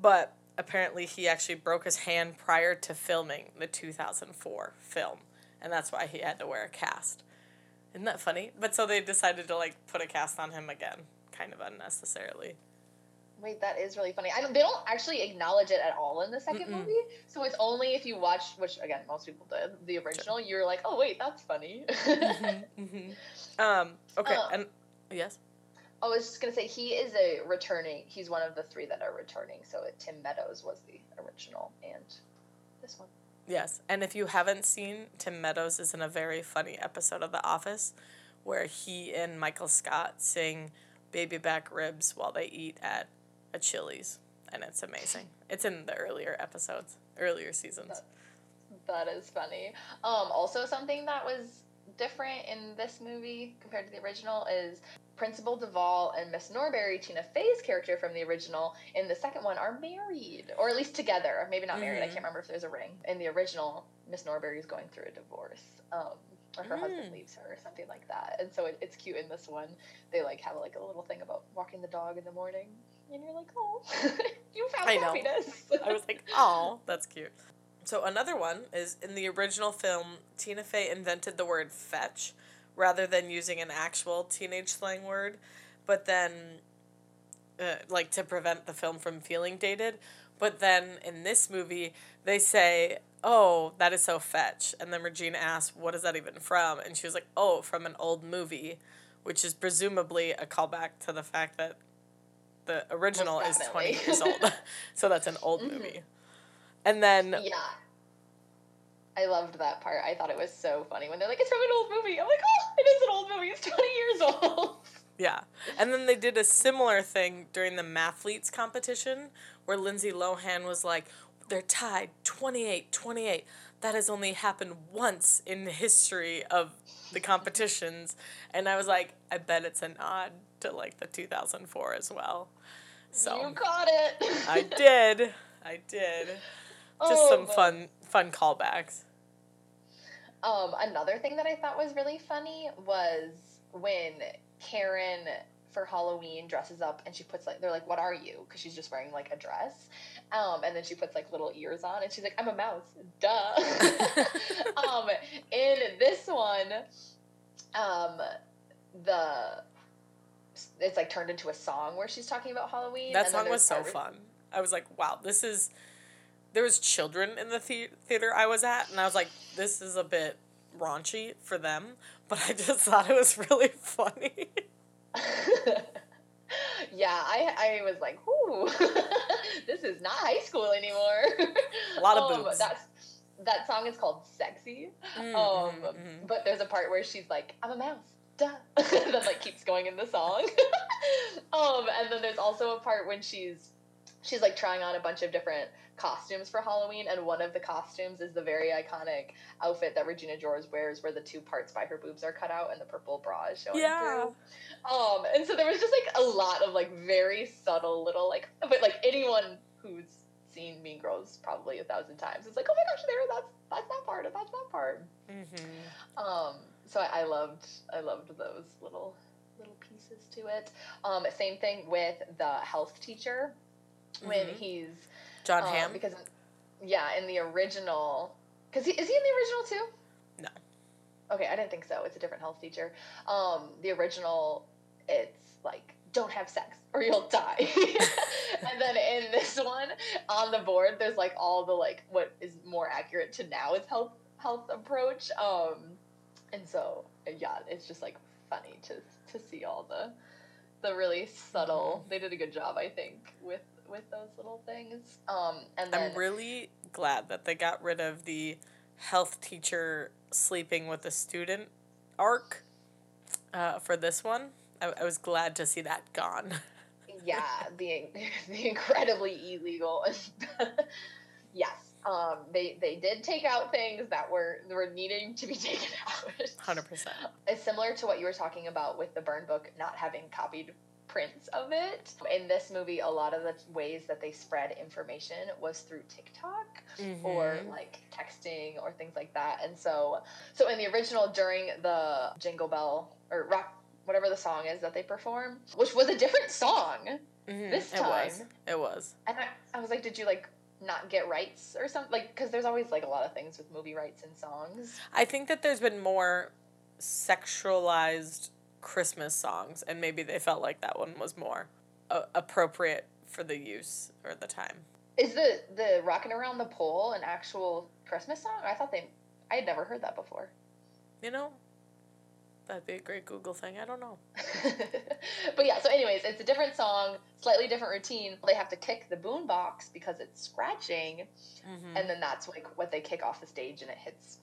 but apparently he actually broke his hand prior to filming the 2004 film, and that's why he had to wear a cast. Isn't that funny? But so they decided to like put a cast on him again, kind of unnecessarily. Wait, that is really funny. I don't, they don't actually acknowledge it at all in the 2nd Mm-mm. movie. So it's only if you watch, which again most people did, the original. You're like, oh wait, that's funny. *laughs* mm-hmm. Um. Okay. Uh, and yes. I was just gonna say he is a returning. He's one of the three that are returning. So it, Tim Meadows was the original, and this one. Yes, and if you haven't seen, Tim Meadows is in a very funny episode of The Office where he and Michael Scott sing baby back ribs while they eat at a Chili's, and it's amazing. It's in the earlier episodes, earlier seasons. That is funny. Um, also, something that was different in this movie compared to the original is Principal Duval and Miss Norbury, Tina Fey's character from the original, in the second one are married, or at least together. Maybe not married. I Mhm. can't remember if there's a ring. In the original, Miss Norbury is going through a divorce. Um, or her husband Mm. leaves her, or something like that. And so it, it's cute in this one. They like have like a little thing about walking the dog in the morning, and you're like, oh, *laughs* you found I happiness. I was like, oh, that's cute. So another one is in the original film, Tina Fey invented the word fetch rather than using an actual teenage slang word, but then, uh, like to prevent the film from feeling dated. But then in this movie, they say, oh, that is so fetch. And then Regina asks, what is that even from? And she was like, oh, from an old movie, which is presumably a callback to the fact that the original is 20 years old. *laughs* so that's an old Mhm. movie. And then Yeah. I loved that part. I thought it was so funny when they're like, it's from an old movie. I'm like, oh, it is an old movie. It's 20 years old. *laughs* Yeah. And then they did a similar thing during the Mathletes competition where Lindsay Lohan was like, they're tied 28 28. That has only happened once in the history of the competitions. And I was like, I bet it's a nod to like the 2004 as well. So You caught it. I did. I did. Just *laughs* Oh, some fun fun callbacks. Um, another thing that I thought was really funny was when Karen for Halloween dresses up and she puts like they're like, "What are you?" Because she's just wearing like a dress, um, and then she puts like little ears on and she's like, "I'm a mouse." Duh. *laughs* um, in this one, um, the it's like turned into a song where she's talking about Halloween. That song was so fun. I was like, wow, this is. There was children in the the- theater I was at, and I was like, this is a bit raunchy for them, but I just thought it was really *laughs* funny. *laughs* yeah, I, I was like, ooh, *laughs* this is not high school anymore. A lot of um, boobs. That's, that song is called Sexy. Mm, Um, mhm, mhm. But there's a part where she's like, I'm a mouse. Duh. that like keeps going in the song. um, and then there's also a part when she's she's like trying on a bunch of different costumes for Halloween, and one of the costumes is the very iconic outfit that Regina George wears, where the two parts by her boobs are cut out and the purple bra is showing Yeah. through. Um, and so there was just like a lot of like very subtle little like, but like anyone who's seen Mean Girls probably a thousand times, it's like, oh my gosh, there, that's that's that part, that's that part. Mm-hmm. Um, so I, I loved I loved those little little pieces to it. Um, same thing with the health teacher when Mhm. he's Jon um, Hamm. because yeah in the original because he, is he in the original too? No. Okay, I didn't think so. It's a different health teacher. Um, the original, it's like don't have sex or you'll die. *laughs* and then in this one, on the board, there's like all the like what is more accurate to now is health health approach. Um, and so yeah, it's just like funny to to see all the the really subtle. They did a good job, I think, with with those little things. Um, and then I'm really glad that they got rid of the health teacher sleeping with a student arc uh, for this one. I, I was glad to see that gone. yeah, *laughs* the *laughs* the incredibly illegal. *laughs* yes, um, they they did take out things that were were needing to be taken out. 100%. It's similar to what you were talking about with the burn book not having copied prints of it. In this movie, a lot of the ways that they spread information was through TikTok or Mhm. like texting or things like that. And so, so in the original, during the Jingle Bell or Rock, whatever the song is that they perform, which was a different song, Mhm. this It was. time- It was. and I, I was like, did you like not get rights or something? Like, because there's always like a lot of things with movie rights and songs. I think that there's been more sexualized Christmas songs, and maybe they felt like that one was more uh, appropriate for the use or the time. Is the the "Rockin' Around the Pole" an actual Christmas song? I thought they, I had never heard that before. You know, that'd be a great Google thing. I don't know. *laughs* but yeah, so anyways, it's a different song, slightly different routine. They have to kick the boombox because it's scratching, Mm-hmm. and then that's like what they kick off the stage and it hits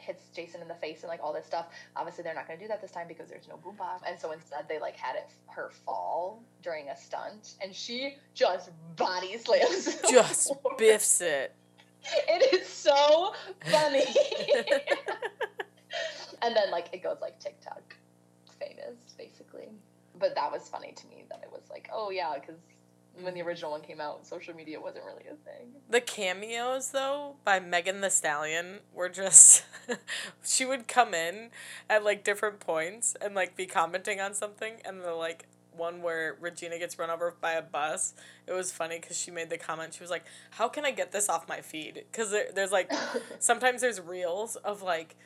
hits Jason in the face and like all this stuff. Obviously, they're not going to do that this time because there's no boom box, and so instead they like had it her fall during a stunt, and she just body slams, just biffs it. *laughs* It is so funny. *laughs* and then like it goes like TikTok famous basically. But that was funny to me that it was like, oh yeah, because when the original one came out, social media wasn't really a thing. The cameos though by Megan Thee Stallion were just *laughs* she would come in at like different points and like be commenting on something and the like one where Regina gets run over by a bus. It was funny because she made the comment. She was like, "How can I get this off my feed?" Because there, there's like *laughs* sometimes there's reels of like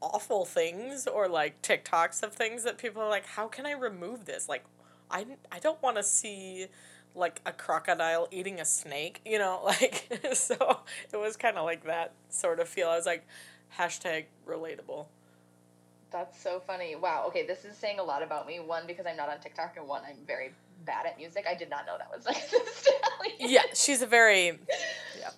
awful things or like TikToks of things that people are like, "How can I remove this?" Like, I I don't want to see like a crocodile eating a snake, you know, *laughs* like so it was kind of like that sort of feel. I was like, hashtag relatable. That's so funny. Wow. Okay, this is saying a lot about me. One, because I'm not on TikTok, and one, I'm very bad at music. I did not know that was *laughs* like Stallion. *laughs* Yeah, she's a very. Yeah.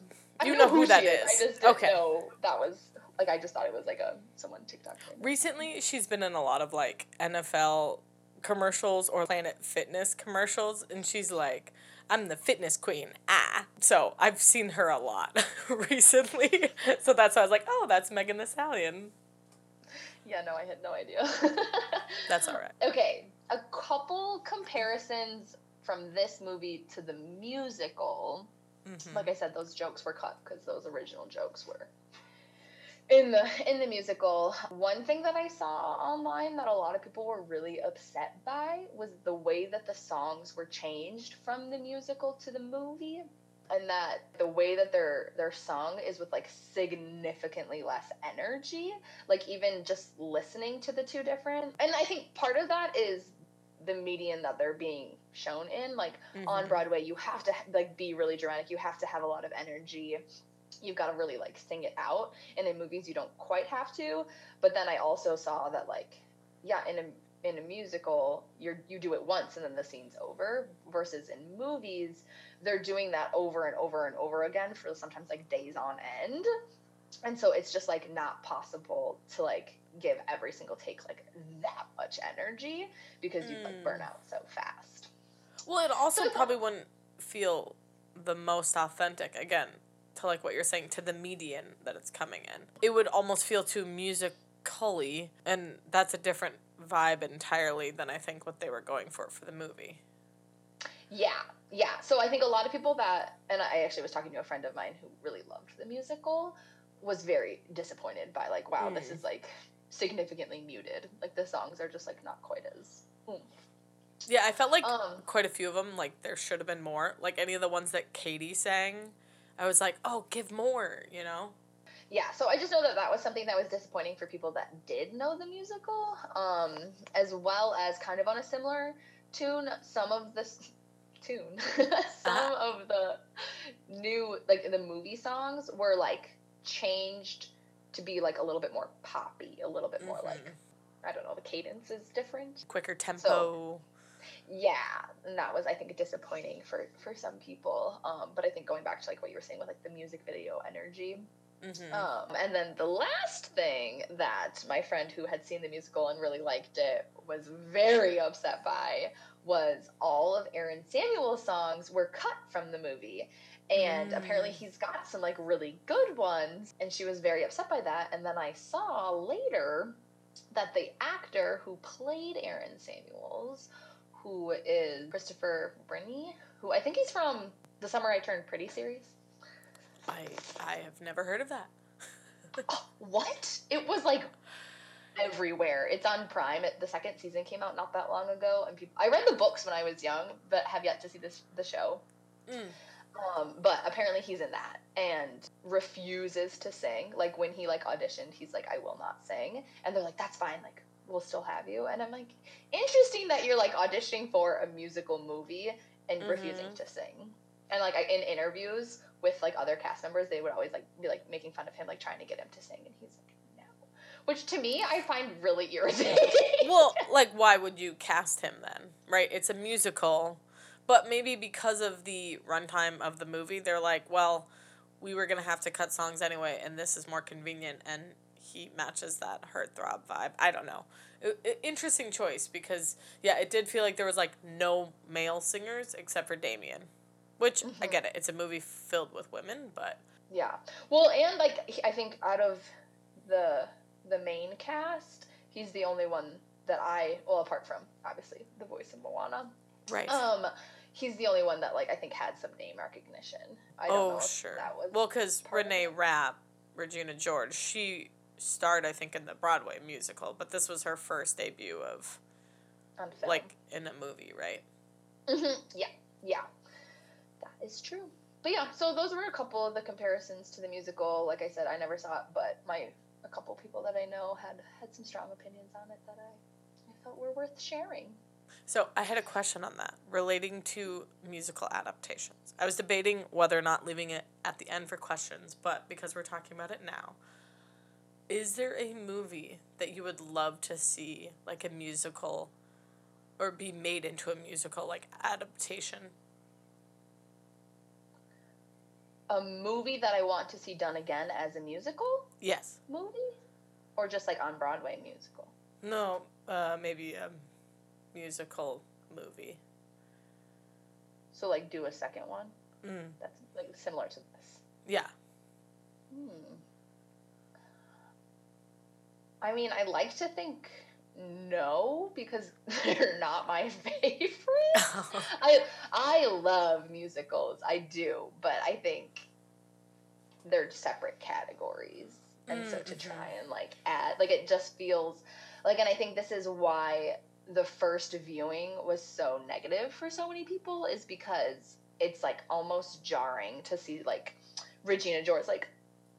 You know, know, who, who that is. is. I just didn't okay. know that was like I just thought it was like a someone TikTok. Thing. Recently, she's been in a lot of like NFL commercials or Planet Fitness commercials, and she's like, I'm the fitness queen. Ah. So I've seen her a lot *laughs* recently. *laughs* so that's why I was like, oh, that's Megan Thee Stallion. Yeah, no, I had no idea. *laughs* that's all right. Okay, a couple comparisons from this movie to the musical. Mm-hmm. Like I said, those jokes were cut because those original jokes were in the in the musical one thing that i saw online that a lot of people were really upset by was the way that the songs were changed from the musical to the movie and that the way that they're they're sung is with like significantly less energy like even just listening to the two different. And i think part of that is the medium that they're being shown in like mm-hmm. on broadway you have to like be really dramatic. You have to have a lot of energy you've got to really like sing it out and in movies you don't quite have to but then i also saw that like yeah in a in a musical you're you do it once and then the scene's over versus in movies they're doing that over and over and over again for sometimes like days on end and so it's just like not possible to like give every single take like that much energy because mm. you like burn mm. out so fast well it also probably wouldn't feel the most authentic again to like what you're saying to the median that it's coming in. It would almost feel too musically, and that's a different vibe entirely than I think what they were going for for the movie. Yeah, yeah. So I think a lot of people that, and I actually was talking to a friend of mine who really loved the musical, was very disappointed by like, wow, mm. this is like significantly muted. Like the songs are just like not quite as. Mm. Yeah, I felt like um, quite a few of them. Like there should have been more. Like any of the ones that Cady sang I was like, oh, give more, you know? Yeah, so I just know that that was something that was disappointing for people that did know the musical, um, as well as kind of on a similar tune. Some of the tune, *laughs* some uh-huh. of the new like the movie songs were like changed to be like a little bit more poppy, a little bit more mm-hmm. like I don't know, the cadence is different, quicker tempo. So, yeah, and that was I think disappointing for for some people. Um, but I think going back to like what you were saying with like the music video energy. Mm-hmm. Um, and then the last thing that my friend who had seen the musical and really liked it was very upset by was all of Aaron Samuels' songs were cut from the movie. And mm. apparently he's got some like really good ones. And she was very upset by that. And then I saw later that the actor who played Aaron Samuels who is Christopher Briney, who I think he's from the Summer I Turned Pretty series. I I have never heard of that. *laughs* oh, what? It was like everywhere. It's on Prime. It, the second season came out not that long ago, and people. I read the books when I was young, but have yet to see this the show. Mm. Um, but apparently he's in that and refuses to sing. Like when he like auditioned, he's like, "I will not sing," and they're like, "That's fine. Like we'll still have you. And I'm like, interesting that you're like auditioning for a musical movie and mm-hmm. refusing to sing. And like in interviews with like other cast members, they would always like be like making fun of him, like trying to get him to sing, and he's like, no. Which to me, I find really irritating. *laughs* well, like, why would you cast him then? Right? It's a musical, but maybe because of the runtime of the movie, they're like, well, we were gonna have to cut songs anyway, and this is more convenient, and he matches that heartthrob vibe. I don't know. I- I- interesting choice because yeah, it did feel like there was like no male singers except for Damian, which I Mhm. get it. It's a movie filled with women, but Yeah. Well, and like I think out of the the main cast, he's the only one that I well apart from obviously the voice of Moana. right. Um he's the only one that like I think had some name recognition. I don't know oh if sure. that was well, because Renee. Rapp, Regina George, she starred I think in the Broadway musical, but this was her first debut of on film. like in a movie, right? Mhm. Yeah, yeah, that is true. But yeah, so those were a couple of the comparisons to the musical. Like I said, I never saw it, but my a couple people that I know had had some strong opinions on it that I I felt were worth sharing. So I had a question on that relating to musical adaptations. I was debating whether or not leaving it at the end for questions, but because we're talking about it now, is there a movie that you would love to see like a musical or be made into a musical like adaptation? A movie that I want to see done again as a musical Yes. movie, or just like on Broadway musical. No, uh, maybe a musical movie. So like do a second one Mm. that's like similar to this. Yeah. Hmm. I mean, I like to think no because *laughs* they're not my *laughs* favorite. *laughs* I I love musicals. I do, but I think they're separate categories. And so to Mm, try and like add like it just feels like and I think this is why the first viewing was so negative for so many people is because it's like almost jarring to see like Regina George like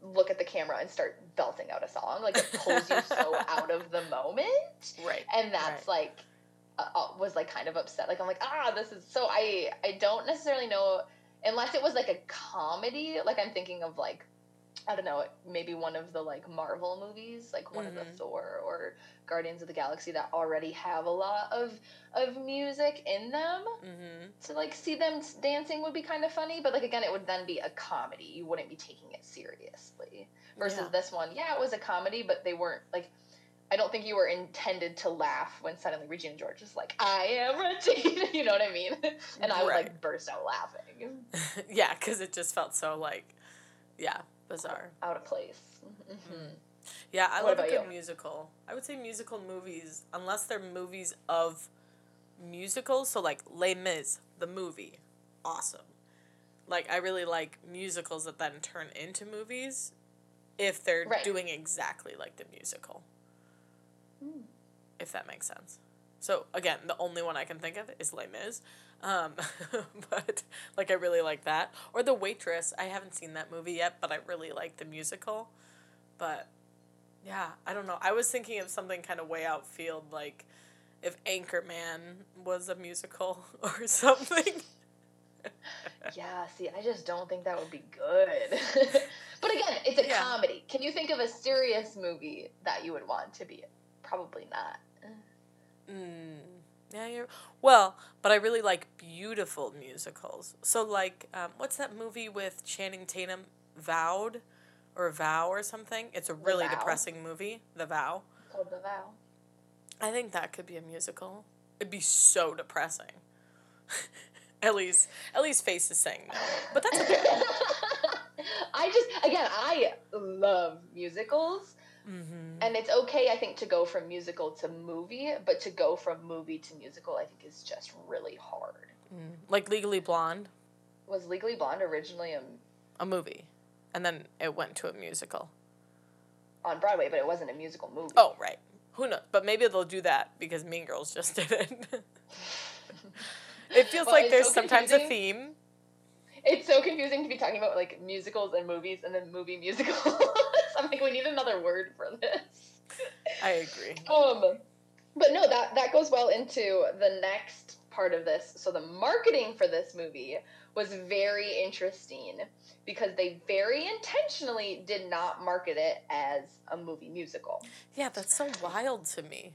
look at the camera and start belting out a song like it pulls you so *laughs* out of the moment right. and that's like uh, uh, was like kind of upset like i'm like ah this is so i i don't necessarily know unless it was like a comedy like i'm thinking of like i don't know maybe one of the like marvel movies like one of the Mhm. thor or guardians of the galaxy that already have a lot of of music in them Mm-hmm. to like see them dancing would be kind of funny but like again it would then be a comedy you wouldn't be taking it seriously versus Yeah. this one yeah it was a comedy but they weren't like i don't think you were intended to laugh when suddenly regina george is like i am regina *laughs* you know what i mean and i would Right. like burst out laughing *laughs* yeah, because it just felt so like, yeah, bizarre. out of place hmm Yeah, I What love a good you? musical. I would say musical movies, unless they're movies of musicals. So like Les Mis, the movie, awesome. Like I really like musicals that then turn into movies, if they're Right. doing exactly like the musical. Mm. If that makes sense. So again, the only one I can think of is Les Mis. Um, *laughs* but like I really like that. Or The Waitress. I haven't seen that movie yet, but I really like the musical. But yeah, I don't know. I was thinking of something kind of way out field, like if Anchorman was a musical *laughs* or something. *laughs* yeah see i just don't think that would be good but again it's a Yeah. comedy can you think of a serious movie that you would want to be probably not Mm, yeah, you're well, but I really like beautiful musicals. So like, um, what's that movie with Channing Tatum, Vowed, or Vow or something? It's a really depressing movie, The Vow. called the vow I think that could be a musical. It'd be so depressing. *laughs* at least, at least Face is saying no, but that's okay. *laughs* I just again I love musicals mm-hmm. and it's okay I think to go from musical to movie but to go from movie to musical I think is just really hard. Mm. Like Legally Blonde, Was Legally Blonde originally a, a movie, and then it went to a musical. on Broadway but it wasn't a musical movie. Oh, right. Who knows? But maybe they'll do that because Mean Girls just did it. *laughs* *laughs* it feels Well, like there's so sometimes a theme. It's so confusing to be talking about like musicals and movies and then movie musicals. *laughs* I'm like we need another word for this. I agree. Um, but no, that that goes well into the next part of this. So the marketing for this movie was very interesting because they very intentionally did not market it as a movie musical. Yeah, that's so wild to me.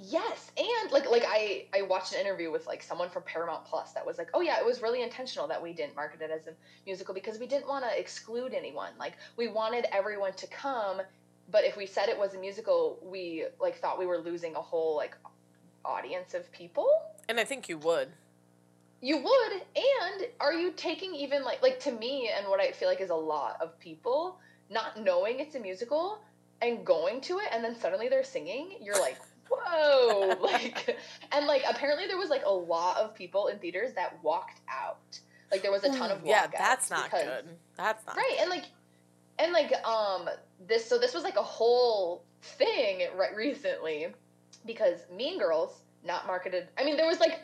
Yes, and like like I I watched an interview with like someone from Paramount Plus that was like, "Oh yeah, it was really intentional that we didn't market it as a musical because we didn't want to exclude anyone. Like we wanted everyone to come but if we said it was a musical, we like thought we were losing a whole like audience of people. And I think you would. You would, and are you taking even like like to me and what I feel like is a lot of people not knowing it's a musical and going to it and then suddenly they're singing, you're like, whoa. *laughs* like and like apparently there was like a lot of people in theaters that walked out. Like there was a ton of Yeah, that's not because- good. That's not Right, and like and like um this so this was like a whole thing right recently because Mean Girls not marketed. I mean there was like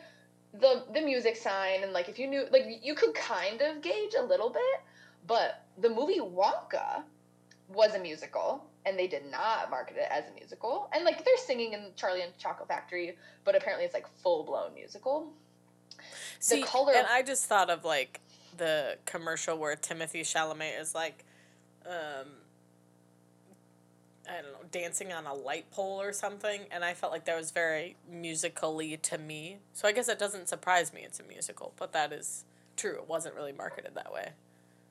the the music sign and like if you knew like you could kind of gauge a little bit, but the movie Wonka was a musical and they did not market it as a musical. And like they're singing in Charlie and the Chocolate Factory, but apparently it's like full blown musical. See, color- and I just thought of like the commercial where Timothée Chalamet is like, um, I don't know, dancing on a light pole or something, and I felt like that was very musically to me. So I guess it doesn't surprise me it's a musical, but that is true. It wasn't really marketed that way.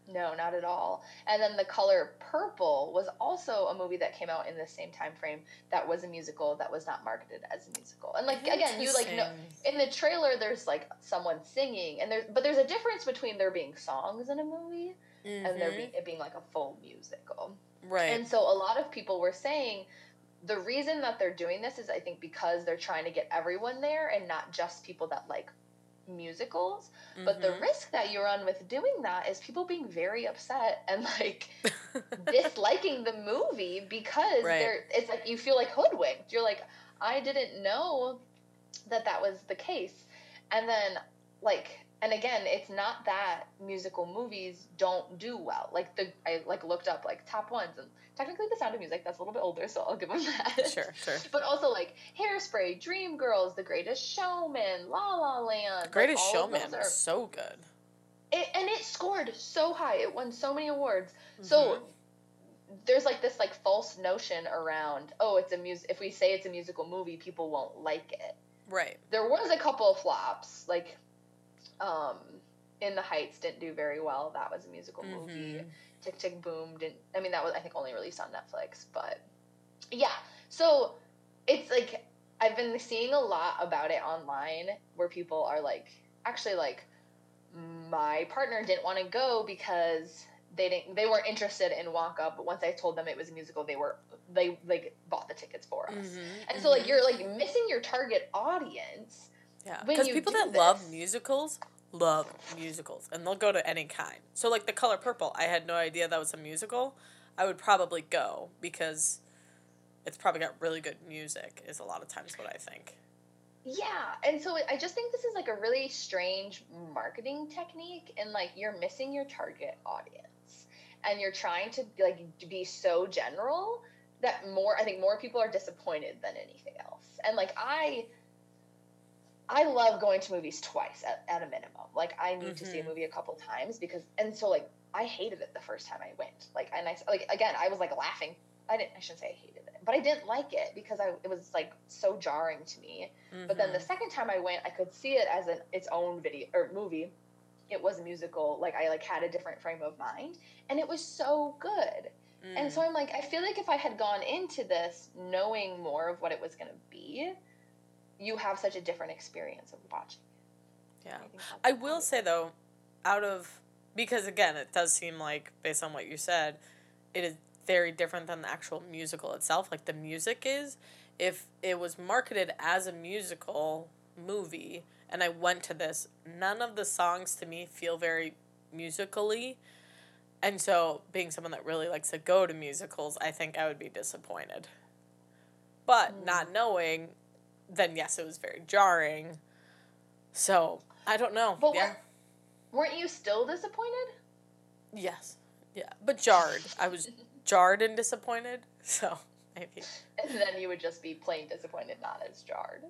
No, not at all. And then The Color Purple was also a movie that came out in the same time frame that was a musical that was not marketed as a musical. And like again, you like know in the trailer there's like someone singing and there's but there's a difference between there being songs in a movie and there Mhm. be, it being like a full musical. right. And so a lot of people were saying the reason that they're doing this is I think because they're trying to get everyone there and not just people that like musicals. But the Mhm. risk that you run with doing that is people being very upset and like *laughs* disliking the movie because Right. they're it's like you feel like hoodwinked. You're like, I didn't know that that was the case. And then like and again, it's not that musical movies don't do well. Like the I like looked up like top ones and technically The Sound of Music that's a little bit older, so I'll give them that. sure, sure. *laughs* But also like Hairspray, Dreamgirls, The Greatest Showman, La La Land. like, Greatest of Showman are- was so good. it, and it scored so high. It won so many awards. So Mhm. there's like this like false notion around oh it's a mus if we say it's a musical movie people won't like it. right. There was a couple of flops like um In the Heights didn't do very well. That was a musical movie. Mhm. Tick Tick Boom didn't. I mean, that was I think only released on Netflix, but yeah. So it's like I've been seeing a lot about it online where people are like, actually, like my partner didn't want to go because they didn't they weren't interested in Wonka, but once I told them it was a musical, they were they like bought the tickets for us. Mhm, And so like mhm. you're like missing your target audience. Yeah, because people do that love musicals love musicals, and they'll go to any kind. So, like The Color Purple, I had no idea that was a musical. I would probably go because it's probably got really good music. Is a lot of times what I think. Yeah, and so I just think this is like a really strange marketing technique, and like you're missing your target audience, and you're trying to like be so general that more I think more people are disappointed than anything else. And like I, I love going to movies twice at, at a minimum. Like I need to see a Mhm. movie a couple times because, and so like I hated it the first time I went. Like and I like again I was like laughing. I didn't. I shouldn't say I hated it, but I didn't like it because I it was like so jarring to me. But then the Mhm. second time I went, I could see it as an its own video or movie. It was a musical. Like I like had a different frame of mind, and it was so good. And so Mm. I'm like, I feel like if I had gone into this knowing more of what it was going to be, you have such a different experience of watching. it. yeah, I, I will say though, out of because again, it does seem like based on what you said, it is very different than the actual musical itself. Like the music is, if it was marketed as a musical movie and I went to this, none of the songs to me feel very musically. And so, being someone that really likes to go to musicals, I think I would be disappointed. But Mm. not knowing, then yes, it was very jarring. So, I don't know. But yeah. weren't, weren't you still disappointed? Yes. Yeah. But jarred. I was *laughs* jarred and disappointed. So, maybe. And then you would just be plain disappointed, not as jarred.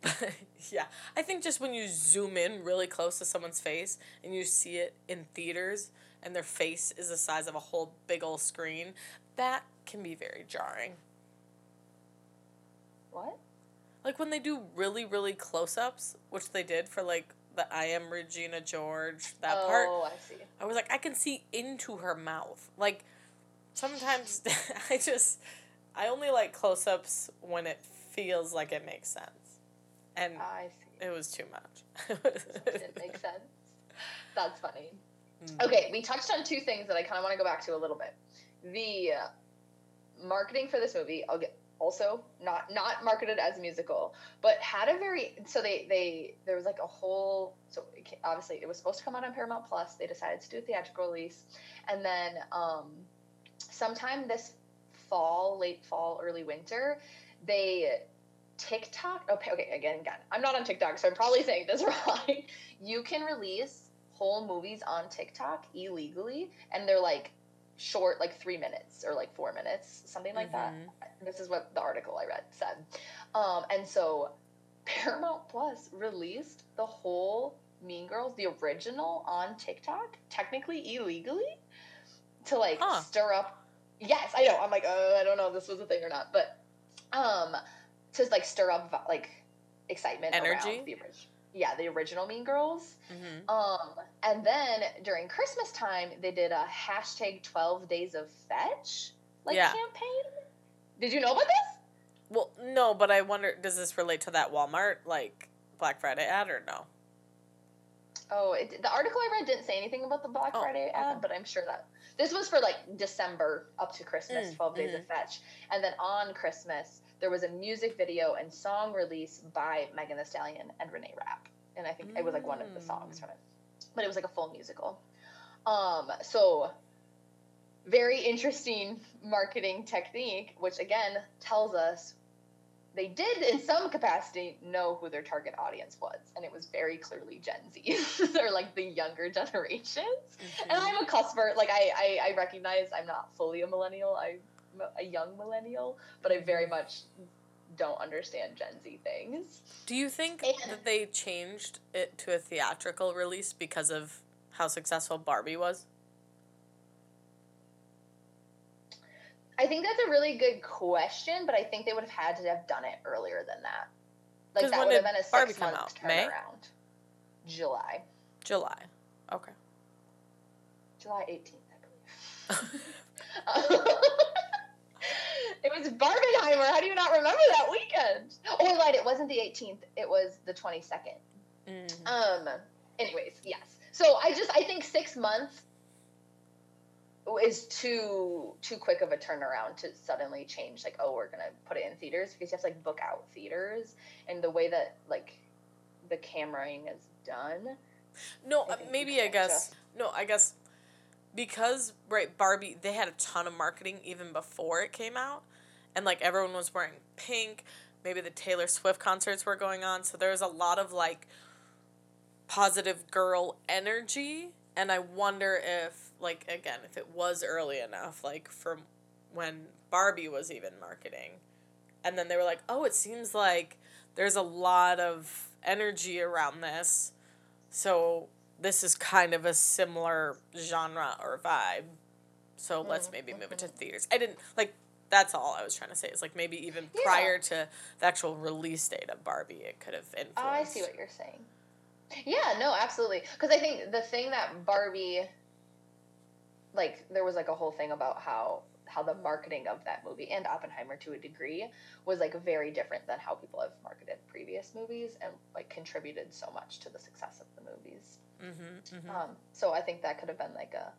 But *laughs* yeah, I think just when you zoom in really close to someone's face and you see it in theaters and their face is the size of a whole big old screen, that can be very jarring. What? Like when they do really, really close ups, which they did for like the I am Regina George, that part. Oh, I see. I was like, I can see into her mouth. Like, sometimes *laughs* I just I only like close ups when it feels like it makes sense. And I see. it was too much. It didn't make sense. That's funny. Mm. Okay, we touched on two things that I kind of want to go back to a little bit. The marketing for this movie, get also not not marketed as a musical, but had a very so they they there was like a whole so it, obviously it was supposed to come out on Paramount Plus. They decided to do a theatrical release, and then um, sometime this fall, late fall, early winter, they TikTok. Okay, okay, again, again, I'm not on TikTok, so I'm probably saying this *laughs* wrong. you can release whole movies on TikTok illegally, and they're like short, like three minutes or like four minutes, something like that. Mhm. This is what the article I read said. Um, and so Paramount Plus released the whole Mean Girls, the original, on TikTok, technically illegally, to like Huh. stir up. Yes, I know. I'm like, oh, I don't know if this was a thing or not, but um, to like stir up like excitement, Energy? around the original. Yeah, the original Mean Girls. Mhm. Um, and then during Christmas time, they did a hashtag 12 days of fetch like Yeah. campaign. Did you know about this? Well, no, but I wonder does this relate to that Walmart like Black Friday ad or no? Oh, it, the article I read didn't say anything about the Black Oh, Friday ad, okay. but I'm sure that this was for like December up to Christmas, Mm, 12 days of fetch. And then on Christmas, there was a music video and song release by Megan Thee Stallion and Renee Rapp. And I think it was like one of the songs Mm. from it. But it was like a full musical. Um, so very interesting marketing technique, which again tells us they did in some capacity know who their target audience was, and it was very clearly Gen Z *laughs* or like the younger *laughs* generations. And I'm a cusper, like I, I, I recognize I'm not fully a millennial. I'm a young millennial, but I very much don't understand Gen Z things. Do you think And- that they changed it to a theatrical release because of how successful Barbie was? I think that's a really good question, but I think they would have had to have done it earlier than that. Like that when would have did been a Barbie six come month out? May? turnaround. July, July. Okay. July eighteenth, I believe. *laughs* *laughs* *laughs* it was Barbenheimer. How do you not remember that weekend? Oh, I lied. It wasn't the eighteenth. It was the twenty second. Mm. Um. Anyways, yes. So I just I think six months is too too quick of a turnaround to suddenly change. Like, oh, we're gonna put it in theaters because you have to like book out theaters, and the way that like the cameraing is done. No, I uh, maybe I guess just- no, I guess because right Barbie they had a ton of marketing even before it came out, and like everyone was wearing pink. Maybe the Taylor Swift concerts were going on, so there was a lot of like positive girl energy, and I wonder if like again if it was early enough, like from when Barbie was even marketing, and then they were like, oh, it seems like there's a lot of energy around this. So this is kind of a similar genre or vibe. So let's Mm, maybe move it to theaters. I didn't like that's all I was trying to say. Is like maybe even Yeah. prior to the actual release date of Barbie, it could have influenced. Oh, I see what you're saying. Yeah, no, absolutely. Because I think the thing that Barbie, like, there was like a whole thing about how how the marketing of that movie and Oppenheimer to a degree was like very different than how people have marketed previous movies and like contributed so much to the success of the movies. Mm-hmm, mm-hmm. Um, so I think that could have been like a,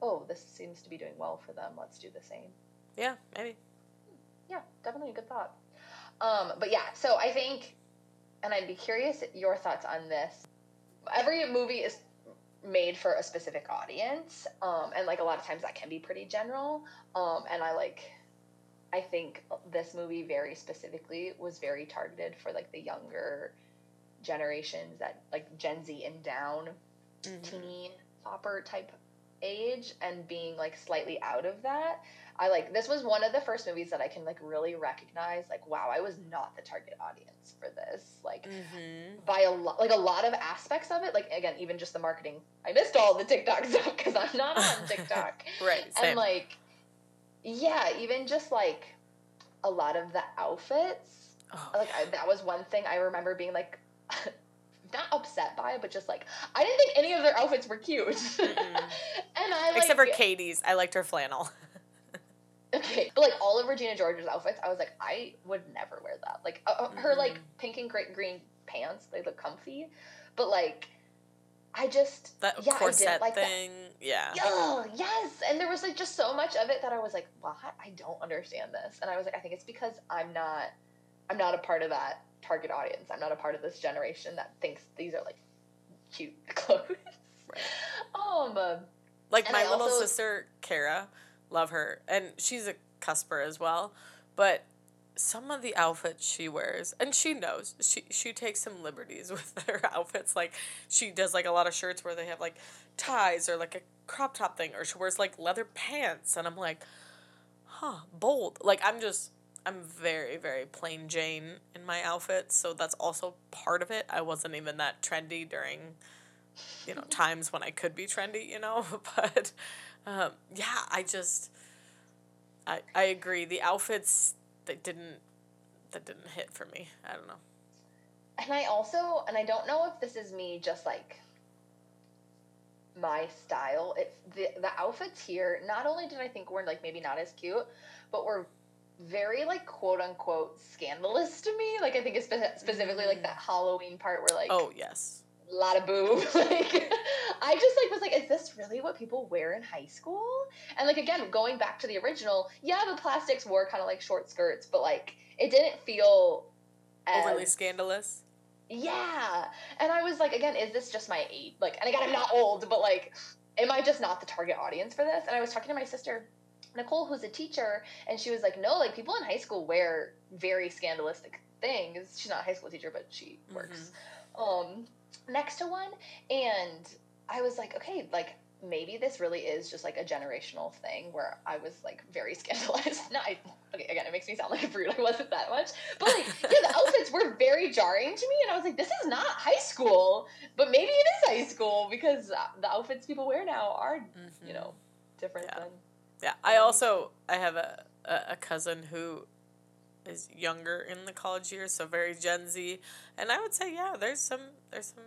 oh, this seems to be doing well for them. Let's do the same. Yeah, maybe. Yeah, definitely a good thought. Um, but yeah, so I think, and I'd be curious your thoughts on this. Every movie is made for a specific audience, um, and like a lot of times that can be pretty general. Um, and I like, I think this movie very specifically was very targeted for like the younger generations that like Gen Z and down Mhm. teen popper type age and being like slightly out of that i like this was one of the first movies that i can like really recognize like wow i was not the target audience for this like Mm-hmm. by a lot like a lot of aspects of it like again even just the marketing i missed all the tiktok *laughs* stuff because i'm not on *laughs* tiktok Right. Same. and like yeah even just like a lot of the outfits oh, like I, that was one thing I remember being like *laughs* not upset by, but just like I didn't think any of their outfits were cute. And I like, except for Cady's, I liked her flannel. Okay, but like all of Regina George's outfits, I was like, I would never wear that. Like uh, uh, her like Mhm. pink and great green pants, they look comfy, but like I just That yeah, I corset didn't like that. thing. Yeah. Oh, yes. And there was like just so much of it that I was like, what? I don't understand this. And I was like, I think it's because I'm not I'm not a part of that target audience. I'm not a part of this generation that thinks these are like cute *laughs* clothes. Right. Um Like my I little also- sister Kara, love her, and she's a cusper as well. But some of the outfits she wears, and she knows she she takes some liberties *laughs* with her outfits. Like she does like a lot of shirts where they have like ties or like a crop top thing, or she wears like leather pants, and I'm like, huh, bold. Like I'm just. I'm very, very plain Jane in my outfits, so that's also part of it. I wasn't even that trendy during you know *laughs* times when I could be trendy, you know. *laughs* But um, yeah, I just I I agree. The outfits that didn't that didn't hit for me. I don't know. and I also and I don't know if this is me just like my style. It's the the outfits here, not only did I think were like maybe not as cute, but were very like quote unquote scandalous to me. Like I think it's spe- specifically like that Halloween part where like Oh yes. A lot of boob. like I just like was like, is this really what people wear in high school? And like again, going back to the original, yeah, the plastics wore kind of like short skirts, but like it didn't feel as Overly scandalous. yeah. And I was like, again, is this just my age? Like, and again, I'm not old, but like, am I just not the target audience for this? And I was talking to my sister, Nicole, who's a teacher, and she was like, no, like, people in high school wear very scandalistic things. She's not a high school teacher, but she works um, next to one. And I was like, okay, like, maybe this really is just like a generational thing where I was like very *laughs* scandalized. No, I, okay, again, it makes me sound like a prude. I wasn't that much, but like, yeah, the *laughs* outfits were very jarring to me, and I was like, this is not high school, but maybe it is high school because uh, the outfits people wear now are, Mhm. you know, different Yeah. than. Yeah, I also I have a, a cousin who is younger in the college years, so very Gen Z, and I would say yeah, there's some there's some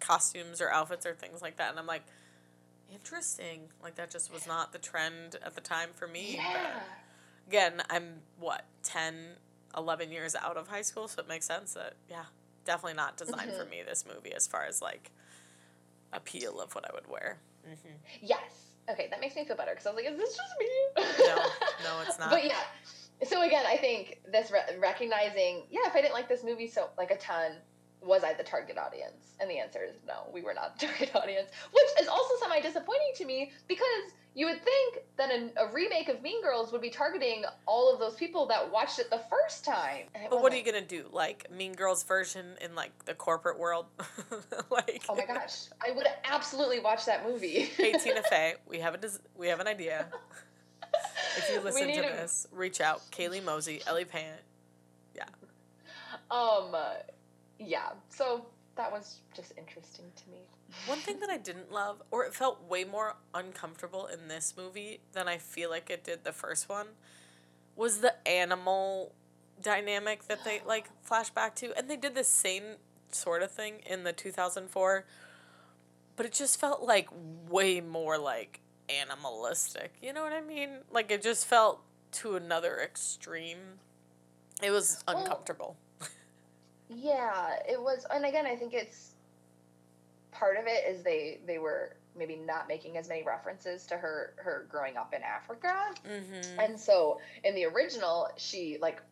costumes or outfits or things like that, and I'm like, interesting. Like that just was not the trend at the time for me. but Yeah. again, I'm what 10, 11 years out of high school, so it makes sense that yeah, definitely not designed for Mhm. me this movie as far as like appeal of what I would wear. Mm-hmm. Yes. Okay, that makes me feel better because I was like, is this just me? No, no, it's *laughs* not. But yeah. So again, I think this re- recognizing, yeah, if I didn't like this movie so like a ton, was I the target audience? And the answer is no, we were not the *laughs* target audience, which is also semi disappointing to me because you would think that a, a remake of Mean Girls would be targeting all of those people that watched it the first time. But what are you gonna do? Like Mean Girls version in like the corporate world? *laughs* like Oh my gosh, I would absolutely watch that movie. hey Tina *laughs* Fey, we have a des- we have an idea. If you We listen need to a- this, reach out. Kaly Mosey, Ellie Pant. Yeah. Um, uh, yeah. So that was just interesting to me. One thing that I didn't love, or it felt way more uncomfortable in this movie than I feel like it did the first one, was the animal dynamic that they like *gasps* flash back to. And they did the same sort of thing in the 2004, but it just felt like way more like animalistic. You know what I mean? Like it just felt to another extreme. It was Well, uncomfortable. Yeah, it was, and again, I think it's part of it is they they were maybe not making as many references to her her growing up in Africa, mm-hmm. and so in the original, she like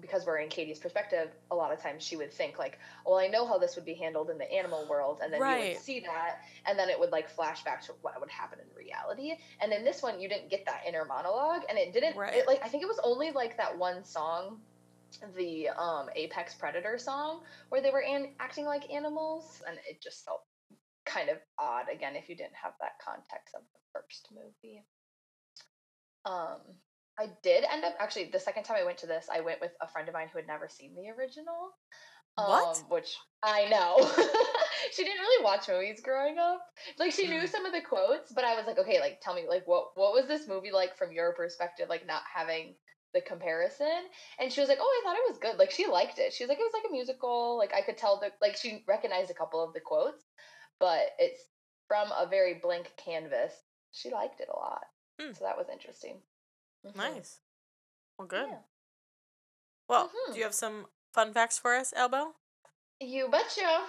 because we're in Cady's perspective, a lot of times she would think like, well, I know how this would be handled in the animal world, and then you would see that, and then it would like flash back to what would happen in reality. And in this one, you didn't get that inner monologue, and it didn't. Right. It, like I think it was only like that one song, the um, Apex Predator song, where they were an- acting like animals, and it just felt kind of odd again if you didn't have that context of the first movie. Um, I did end up actually the second time I went to this, I went with a friend of mine who had never seen the original. What? Um, which I know. *laughs* she didn't really watch movies growing up. Like she knew Mm. some of the quotes, but I was like, okay, like tell me, like what what was this movie like from your perspective? Like not having the comparison. And she was like, oh, I thought it was good. Like she liked it. She was like, it was like a musical. Like I could tell the like she recognized a couple of the quotes, but it's from a very blank canvas. She liked it a lot, Hmm. so that was interesting. Mhm. Nice. Well, good. Yeah. Well, Mhm. do you have some fun facts for us, Elbow? You betcha.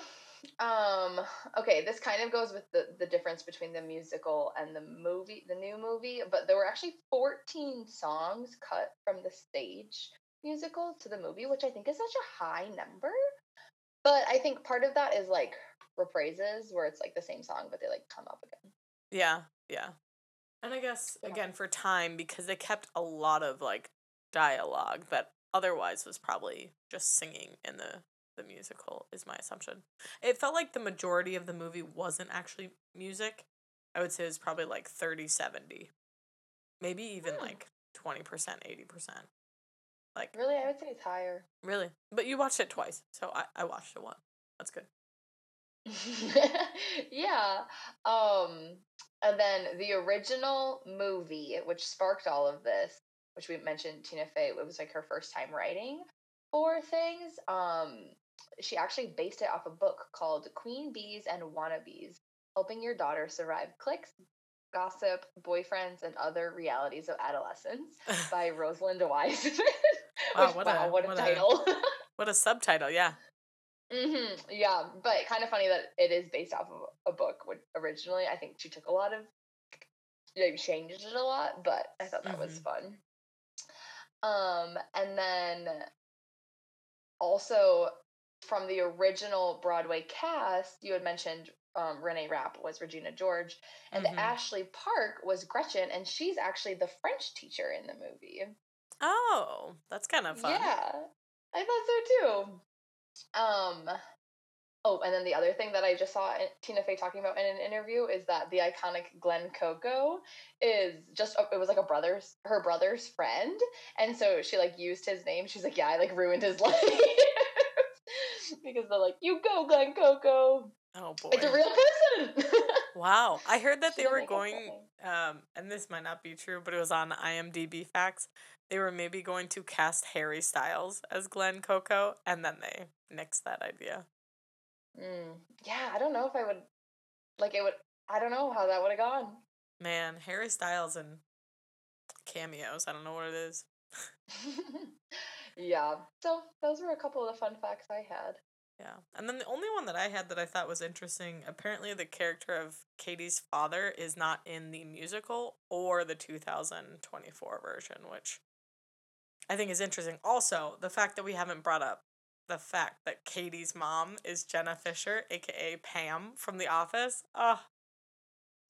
Um, okay, this kind of goes with the, the difference between the musical and the movie, the new movie, but there were actually 14 songs cut from the stage musical to the movie, which I think is such a high number. But I think part of that is like reprises where it's like the same song, but they like come up again. Yeah, yeah. And I guess Yeah. again for time because they kept a lot of like dialogue that otherwise was probably just singing in the the musical is my assumption. It felt like the majority of the movie wasn't actually music. I would say it was probably like 30 70. Maybe even Hmm. like 20%, 80%. Like Really, I would say it's higher. really. But you watched it twice. So I I watched it once. That's good. *laughs* yeah. Um and then the original movie, which sparked all of this, which we mentioned Tina Fey, it was like her first time writing for things. Um she actually based it off a book called Queen Bees and Wannabes, Helping Your Daughter Survive Cliques, Gossip, Boyfriends, and Other Realities of Adolescence *laughs* by Rosalind Wiseman. *laughs* Wow, Which, what wow, a- what a what a- title. what a subtitle, yeah. Hmm Yeah, but kind of funny that it is based off of a book. Which originally, I think she took a lot of, changed it a lot, but I thought that was Mhm. fun. Um, and then also from the original Broadway cast, you had mentioned um, Renee Rapp was Regina George, and Mhm. Ashley Park was Gretchen, and she's actually the French teacher in the movie. Oh, that's kind of fun. Yeah, I thought so too. Um, oh, and then the other thing that I just saw Tina Fey talking about in an interview is that the iconic Glenn Coco is just it was like a brother's her brother's friend, and so she like used his name. She's like, yeah, I like ruined his *laughs* life because they're like, you go, Glenn Coco. Oh boy. It's a real person. *laughs* Wow. I heard that they were going um and this might not be true, but it was on IMDb facts. They were maybe going to cast Harry Styles as Glenn Coco and then they nixed that idea. Mm, yeah, I don't know if I would like it would. I don't know how that would have gone. Man, Harry Styles and cameos, I don't know what it is. *laughs* yeah. So those were a couple of the fun facts I had. Yeah. And then the only one that I had that I thought was interesting, apparently the character of Cady's father is not in the musical or the 2024 version, which I think is interesting. Also, the fact that we haven't brought up the fact that Cady's mom is Jenna Fischer, aka Pam from The Office. Oh,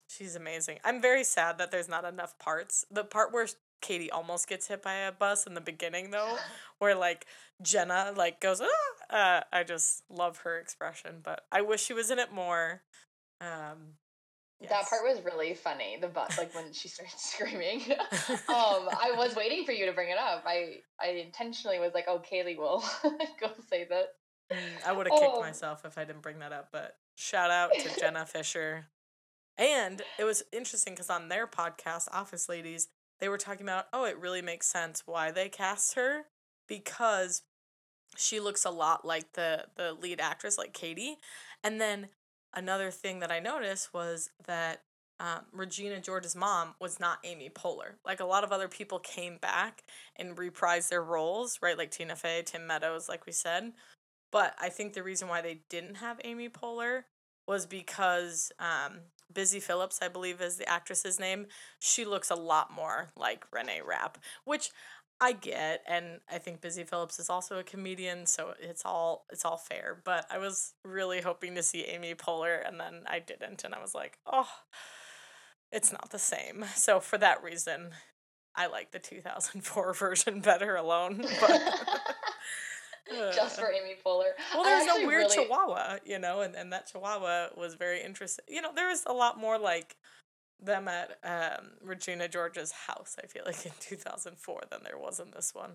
she's amazing. I'm very sad that there's not enough parts. The part where Katie almost gets hit by a bus in the beginning, though, *laughs* where like Jenna like goes, ah! uh, I just love her expression, but I wish she was in it more. Um, That part was really funny. The butt, like when she started *laughs* screaming. *laughs* um, I was waiting for you to bring it up. I I intentionally was like, oh, Kaly will *laughs* go say that. Mm, I would have kicked Oh. myself if I didn't bring that up, but shout out to Jenna Fischer. And it was interesting because on their podcast, Office Ladies, they were talking about, oh, it really makes sense why they cast her because she looks a lot like the the lead actress, like Cady. And then another thing that I noticed was that um, Regina George's mom was not Amy Poehler. Like a lot of other people came back and reprised their roles, right? Like Tina Fey, Tim Meadows, like we said. But I think the reason why they didn't have Amy Poehler was because um, Busy Phillips, I believe is the actress's name, she looks a lot more like Renee Rapp, which I get, and I think Busy Phillips is also a comedian, so it's all it's all fair. But I was really hoping to see Amy Poehler, and then I didn't, and I was like, oh, it's not the same. So for that reason, I like the two thousand four *laughs* version better alone. But *laughs* Just for Amy Poehler. *laughs* well, there's a weird really- chihuahua, you know, and, and that chihuahua was very interesting. You know, there was a lot more like them at um, Regina George's house, I feel like, in 2004 than there was in this one.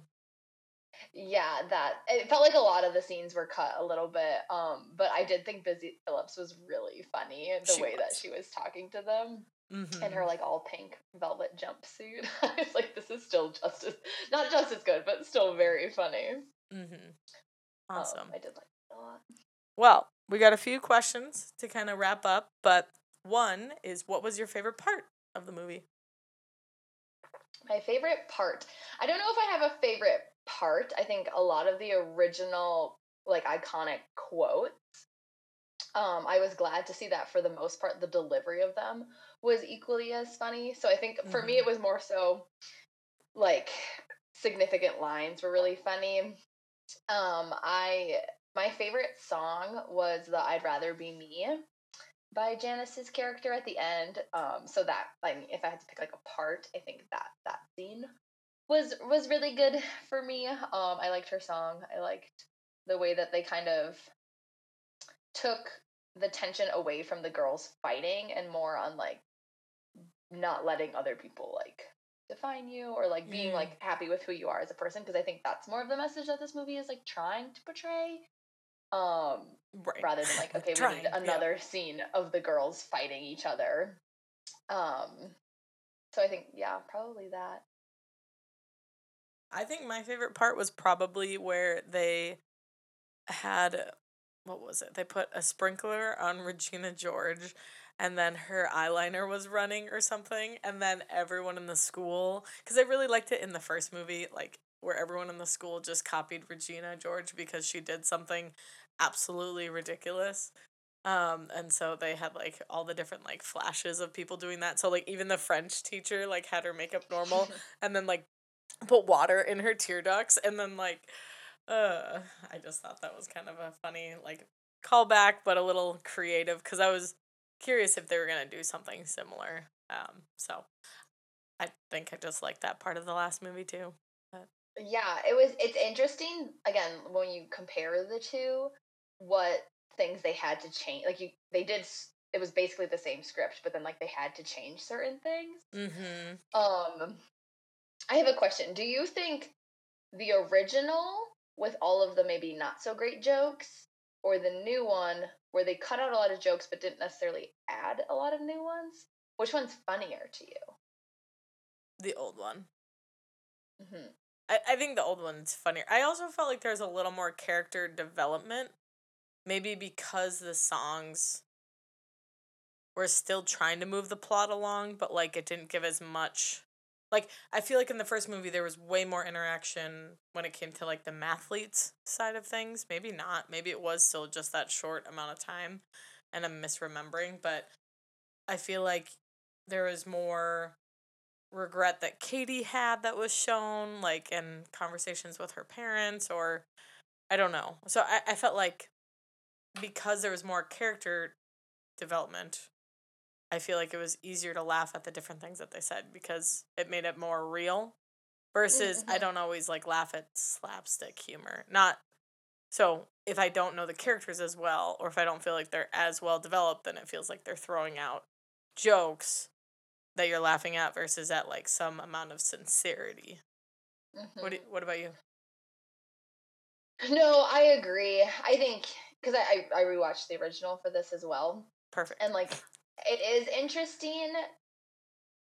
Yeah, that it felt like a lot of the scenes were cut a little bit. Um, but I did think Busy Phillips was really funny the She way that she was talking to them Mm-hmm. in her like all pink velvet jumpsuit. *laughs* I was like, this is still just as not just as good, but still very funny. mm-hmm. Um, Awesome. I did like it a lot. Well, we got a few questions to kind of wrap up, but one is what was your favorite part of the movie? My favorite part. I don't know if I have a favorite part. I think a lot of the original, like iconic quotes. Um, I was glad to see that for the most part, the delivery of them was equally as funny. So I think for mm-hmm. me, it was more so like significant lines were really funny. Um, I my favorite song was the "I'd Rather Be Me" by Janis's character at the end. Um, so that like if I had to pick like a part, I think that that scene was was really good for me. Um, I liked her song. I liked the way that they kind of took the tension away from the girls fighting and more on like not letting other people like define you or like being mm. like happy with who you are as a person because I think that's more of the message that this movie is like trying to portray um right. rather than like *laughs* okay we need another yeah. scene of the girls fighting each other um so i think yeah probably that i think my favorite part was probably where they had what was it they put a sprinkler on regina george and then her eyeliner was running or something and then everyone in the school because i really liked it in the first movie like where everyone in the school just copied Regina George because she did something absolutely ridiculous. Um, and so they had like all the different like flashes of people doing that. So like even the French teacher like had her makeup normal *laughs* and then like put water in her tear ducts and then like uh I just thought that was kind of a funny like callback but a little creative because I was curious if they were gonna do something similar. Um so I think I just like that part of the last movie too. Yeah, it was it's interesting again when you compare the two what things they had to change. Like you, they did. It was basically the same script, but then like they had to change certain things. Mm-hmm. Um, I have a question. Do you think the original with all of the maybe not so great jokes, or the new one where they cut out a lot of jokes but didn't necessarily add a lot of new ones? Which one's funnier to you? The old one. Mm-hmm. I, I think the old one's funnier. I also felt like there's a little more character development maybe because the songs were still trying to move the plot along, but like it didn't give as much. Like I feel like in the first movie there was way more interaction when it came to like the mathletes side of things. Maybe not. Maybe it was still just that short amount of time and I'm misremembering, but I feel like there was more regret that Cady had that was shown, like in conversations with her parents or I don't know. So I, I felt like because there was more character development, I feel like it was easier to laugh at the different things that they said because it made it more real. Versus, mm-hmm. I don't always like laugh at slapstick humor. Not so if I don't know the characters as well, or if I don't feel like they're as well developed, then it feels like they're throwing out jokes that you're laughing at versus at like some amount of sincerity. Mm-hmm. What do, What about you? No, I agree. I think because I, I I rewatched the original for this as well. Perfect. And like it is interesting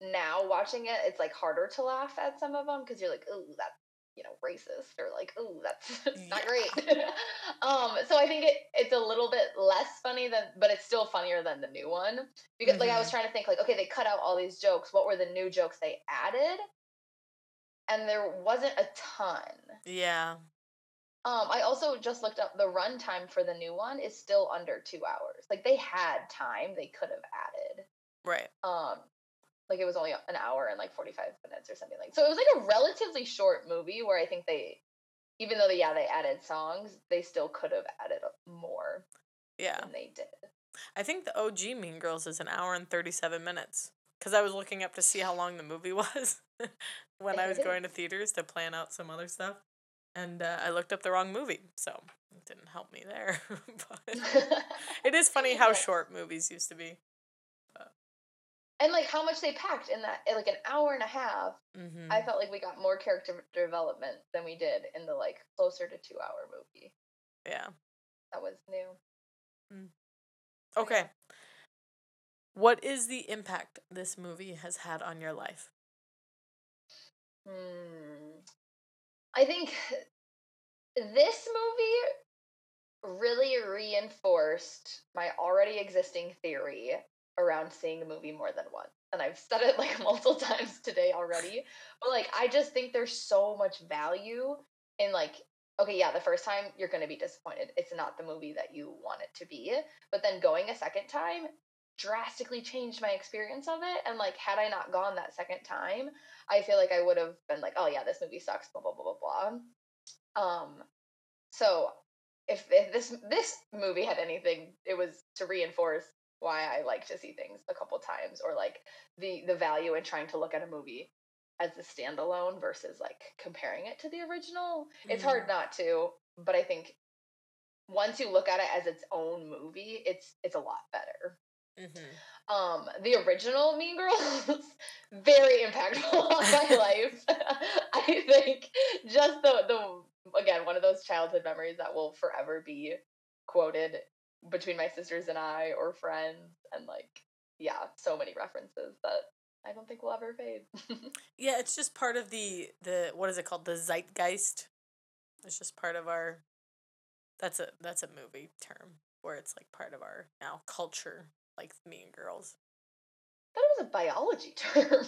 now watching it. It's like harder to laugh at some of them because you're like, oh, that's you know racist or like, oh, *laughs* that's not great. *laughs* um, so I think it it's a little bit less funny than, but it's still funnier than the new one because mm-hmm. like I was mm-hmm. trying to think like, okay, they cut out all these jokes. What were the new jokes they added? And there wasn't a ton. Yeah. Um, I also just looked up the runtime for the new one is still under two hours. Like they had time they could have added. Right. Um, like it was only an hour and like forty five minutes or something like. So it was like a relatively short movie where I think they, even though they yeah they added songs, they still could have added more. Yeah. Than they did. I think the OG Mean Girls is an hour and thirty seven minutes. Because I was looking up to see how long the movie *laughs* was *laughs* when I was going to *laughs* theaters to plan out some other stuff and uh, I looked up the wrong movie, so it didn't help me there. but it is funny how short movies used to be. And like how much they packed in that, like an hour and a half. Mm-hmm. I felt like we got more character development than we did in the like closer to two hour movie. Yeah, that was new. Mm. Okay. What is the impact this movie has had on your life? Hmm. I think this movie really reinforced my already existing theory around seeing a movie more than once. And I've said it like *laughs* multiple times today already. But like I just think there's so much value in like okay, yeah, the first time you're going to be disappointed. It's not the movie that you want it to be. But then going a second time drastically changed my experience of it. And like, had I not gone that second time, I feel like I would have been like, oh yeah, this movie sucks, blah blah blah blah blah. Um, so if, if this this movie had anything, it was to reinforce why I like to see things a couple times, or like the the value in trying to look at a movie as a standalone versus like comparing it to the original. Mm-hmm. It's hard mm. not to, but I think once you look at it as its own movie, it's it's a lot better. Mm-hmm. Um, the original Mean Girls, *laughs* very impactful *laughs* on my life. *laughs* I think just the the again one of those childhood memories that will forever be quoted between my sisters and I or friends, and like yeah, so many references that I don't think will ever fade. *laughs* yeah, it's just part of the the what is it called? The zeitgeist. It's just part of our that's a that's a movie term where it's like part of our now culture, like Mean Girls. That was a biology *laughs* term.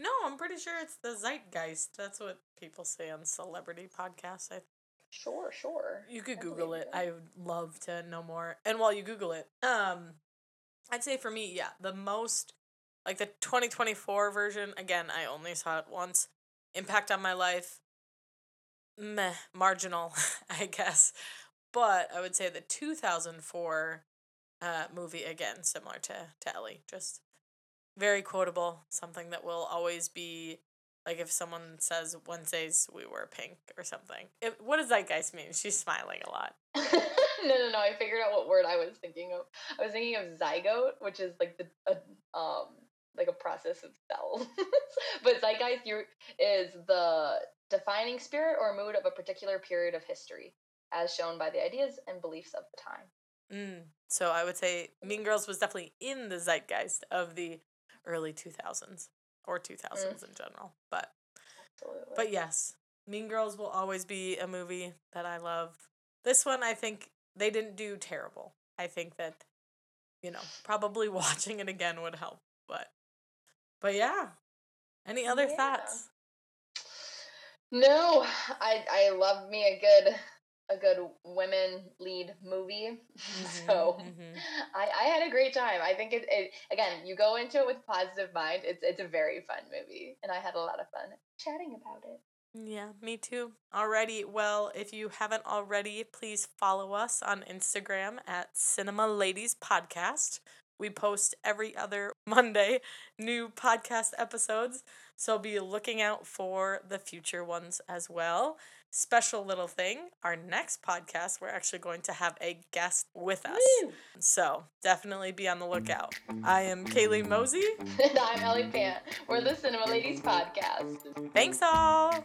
no, I'm pretty sure it's the zeitgeist. That's what people say on celebrity podcasts. I Sure, sure. You could Google it. I would love to know more. And while you Google it, um, I'd say for me, yeah, the most like the 2024 version, again, I only saw it once. Impact on my life, meh, marginal, *laughs* I guess. But I would say the 2004 uh, movie, again, similar to, to Ellie, just very quotable, something that will always be like if someone says Wednesdays we wear pink or something. It, what does that guys mean? She's smiling a lot. *laughs* no, no, no. I figured out what word I was thinking of. I was thinking of zygote, which is like the uh, um like a process of cells. *laughs* but zeitgeist is the defining spirit or mood of a particular period of history, as shown by the ideas and beliefs of the time. Mm. So I would say Mean Girls was definitely in the zeitgeist of the early 2000s or 2000s mm. in general. But Absolutely. but yes, Mean Girls will always be a movie that I love. This one I think they didn't do terrible. I think that you know, probably *laughs* watching it again would help. But but yeah. Any other yeah. thoughts? No, I I love me a good a good women lead movie. *laughs* Mm-hmm, so mm-hmm. I, I had a great time. I think it, it again, you go into it with positive mind. It's it's a very fun movie. And I had a lot of fun chatting about it. Yeah, me too. Alrighty. Well, if you haven't already, please follow us on Instagram at Cinema Ladies Podcast. We post every other *laughs* Monday new podcast episodes, so be looking out for the future ones as well. Special little thing our next podcast, we're actually going to have a guest with us. Woo! So definitely be on the lookout. I am Kaly Mosey. *laughs* and I'm Ellie Pant. We're the Cinema Ladies Podcast. Thanks all.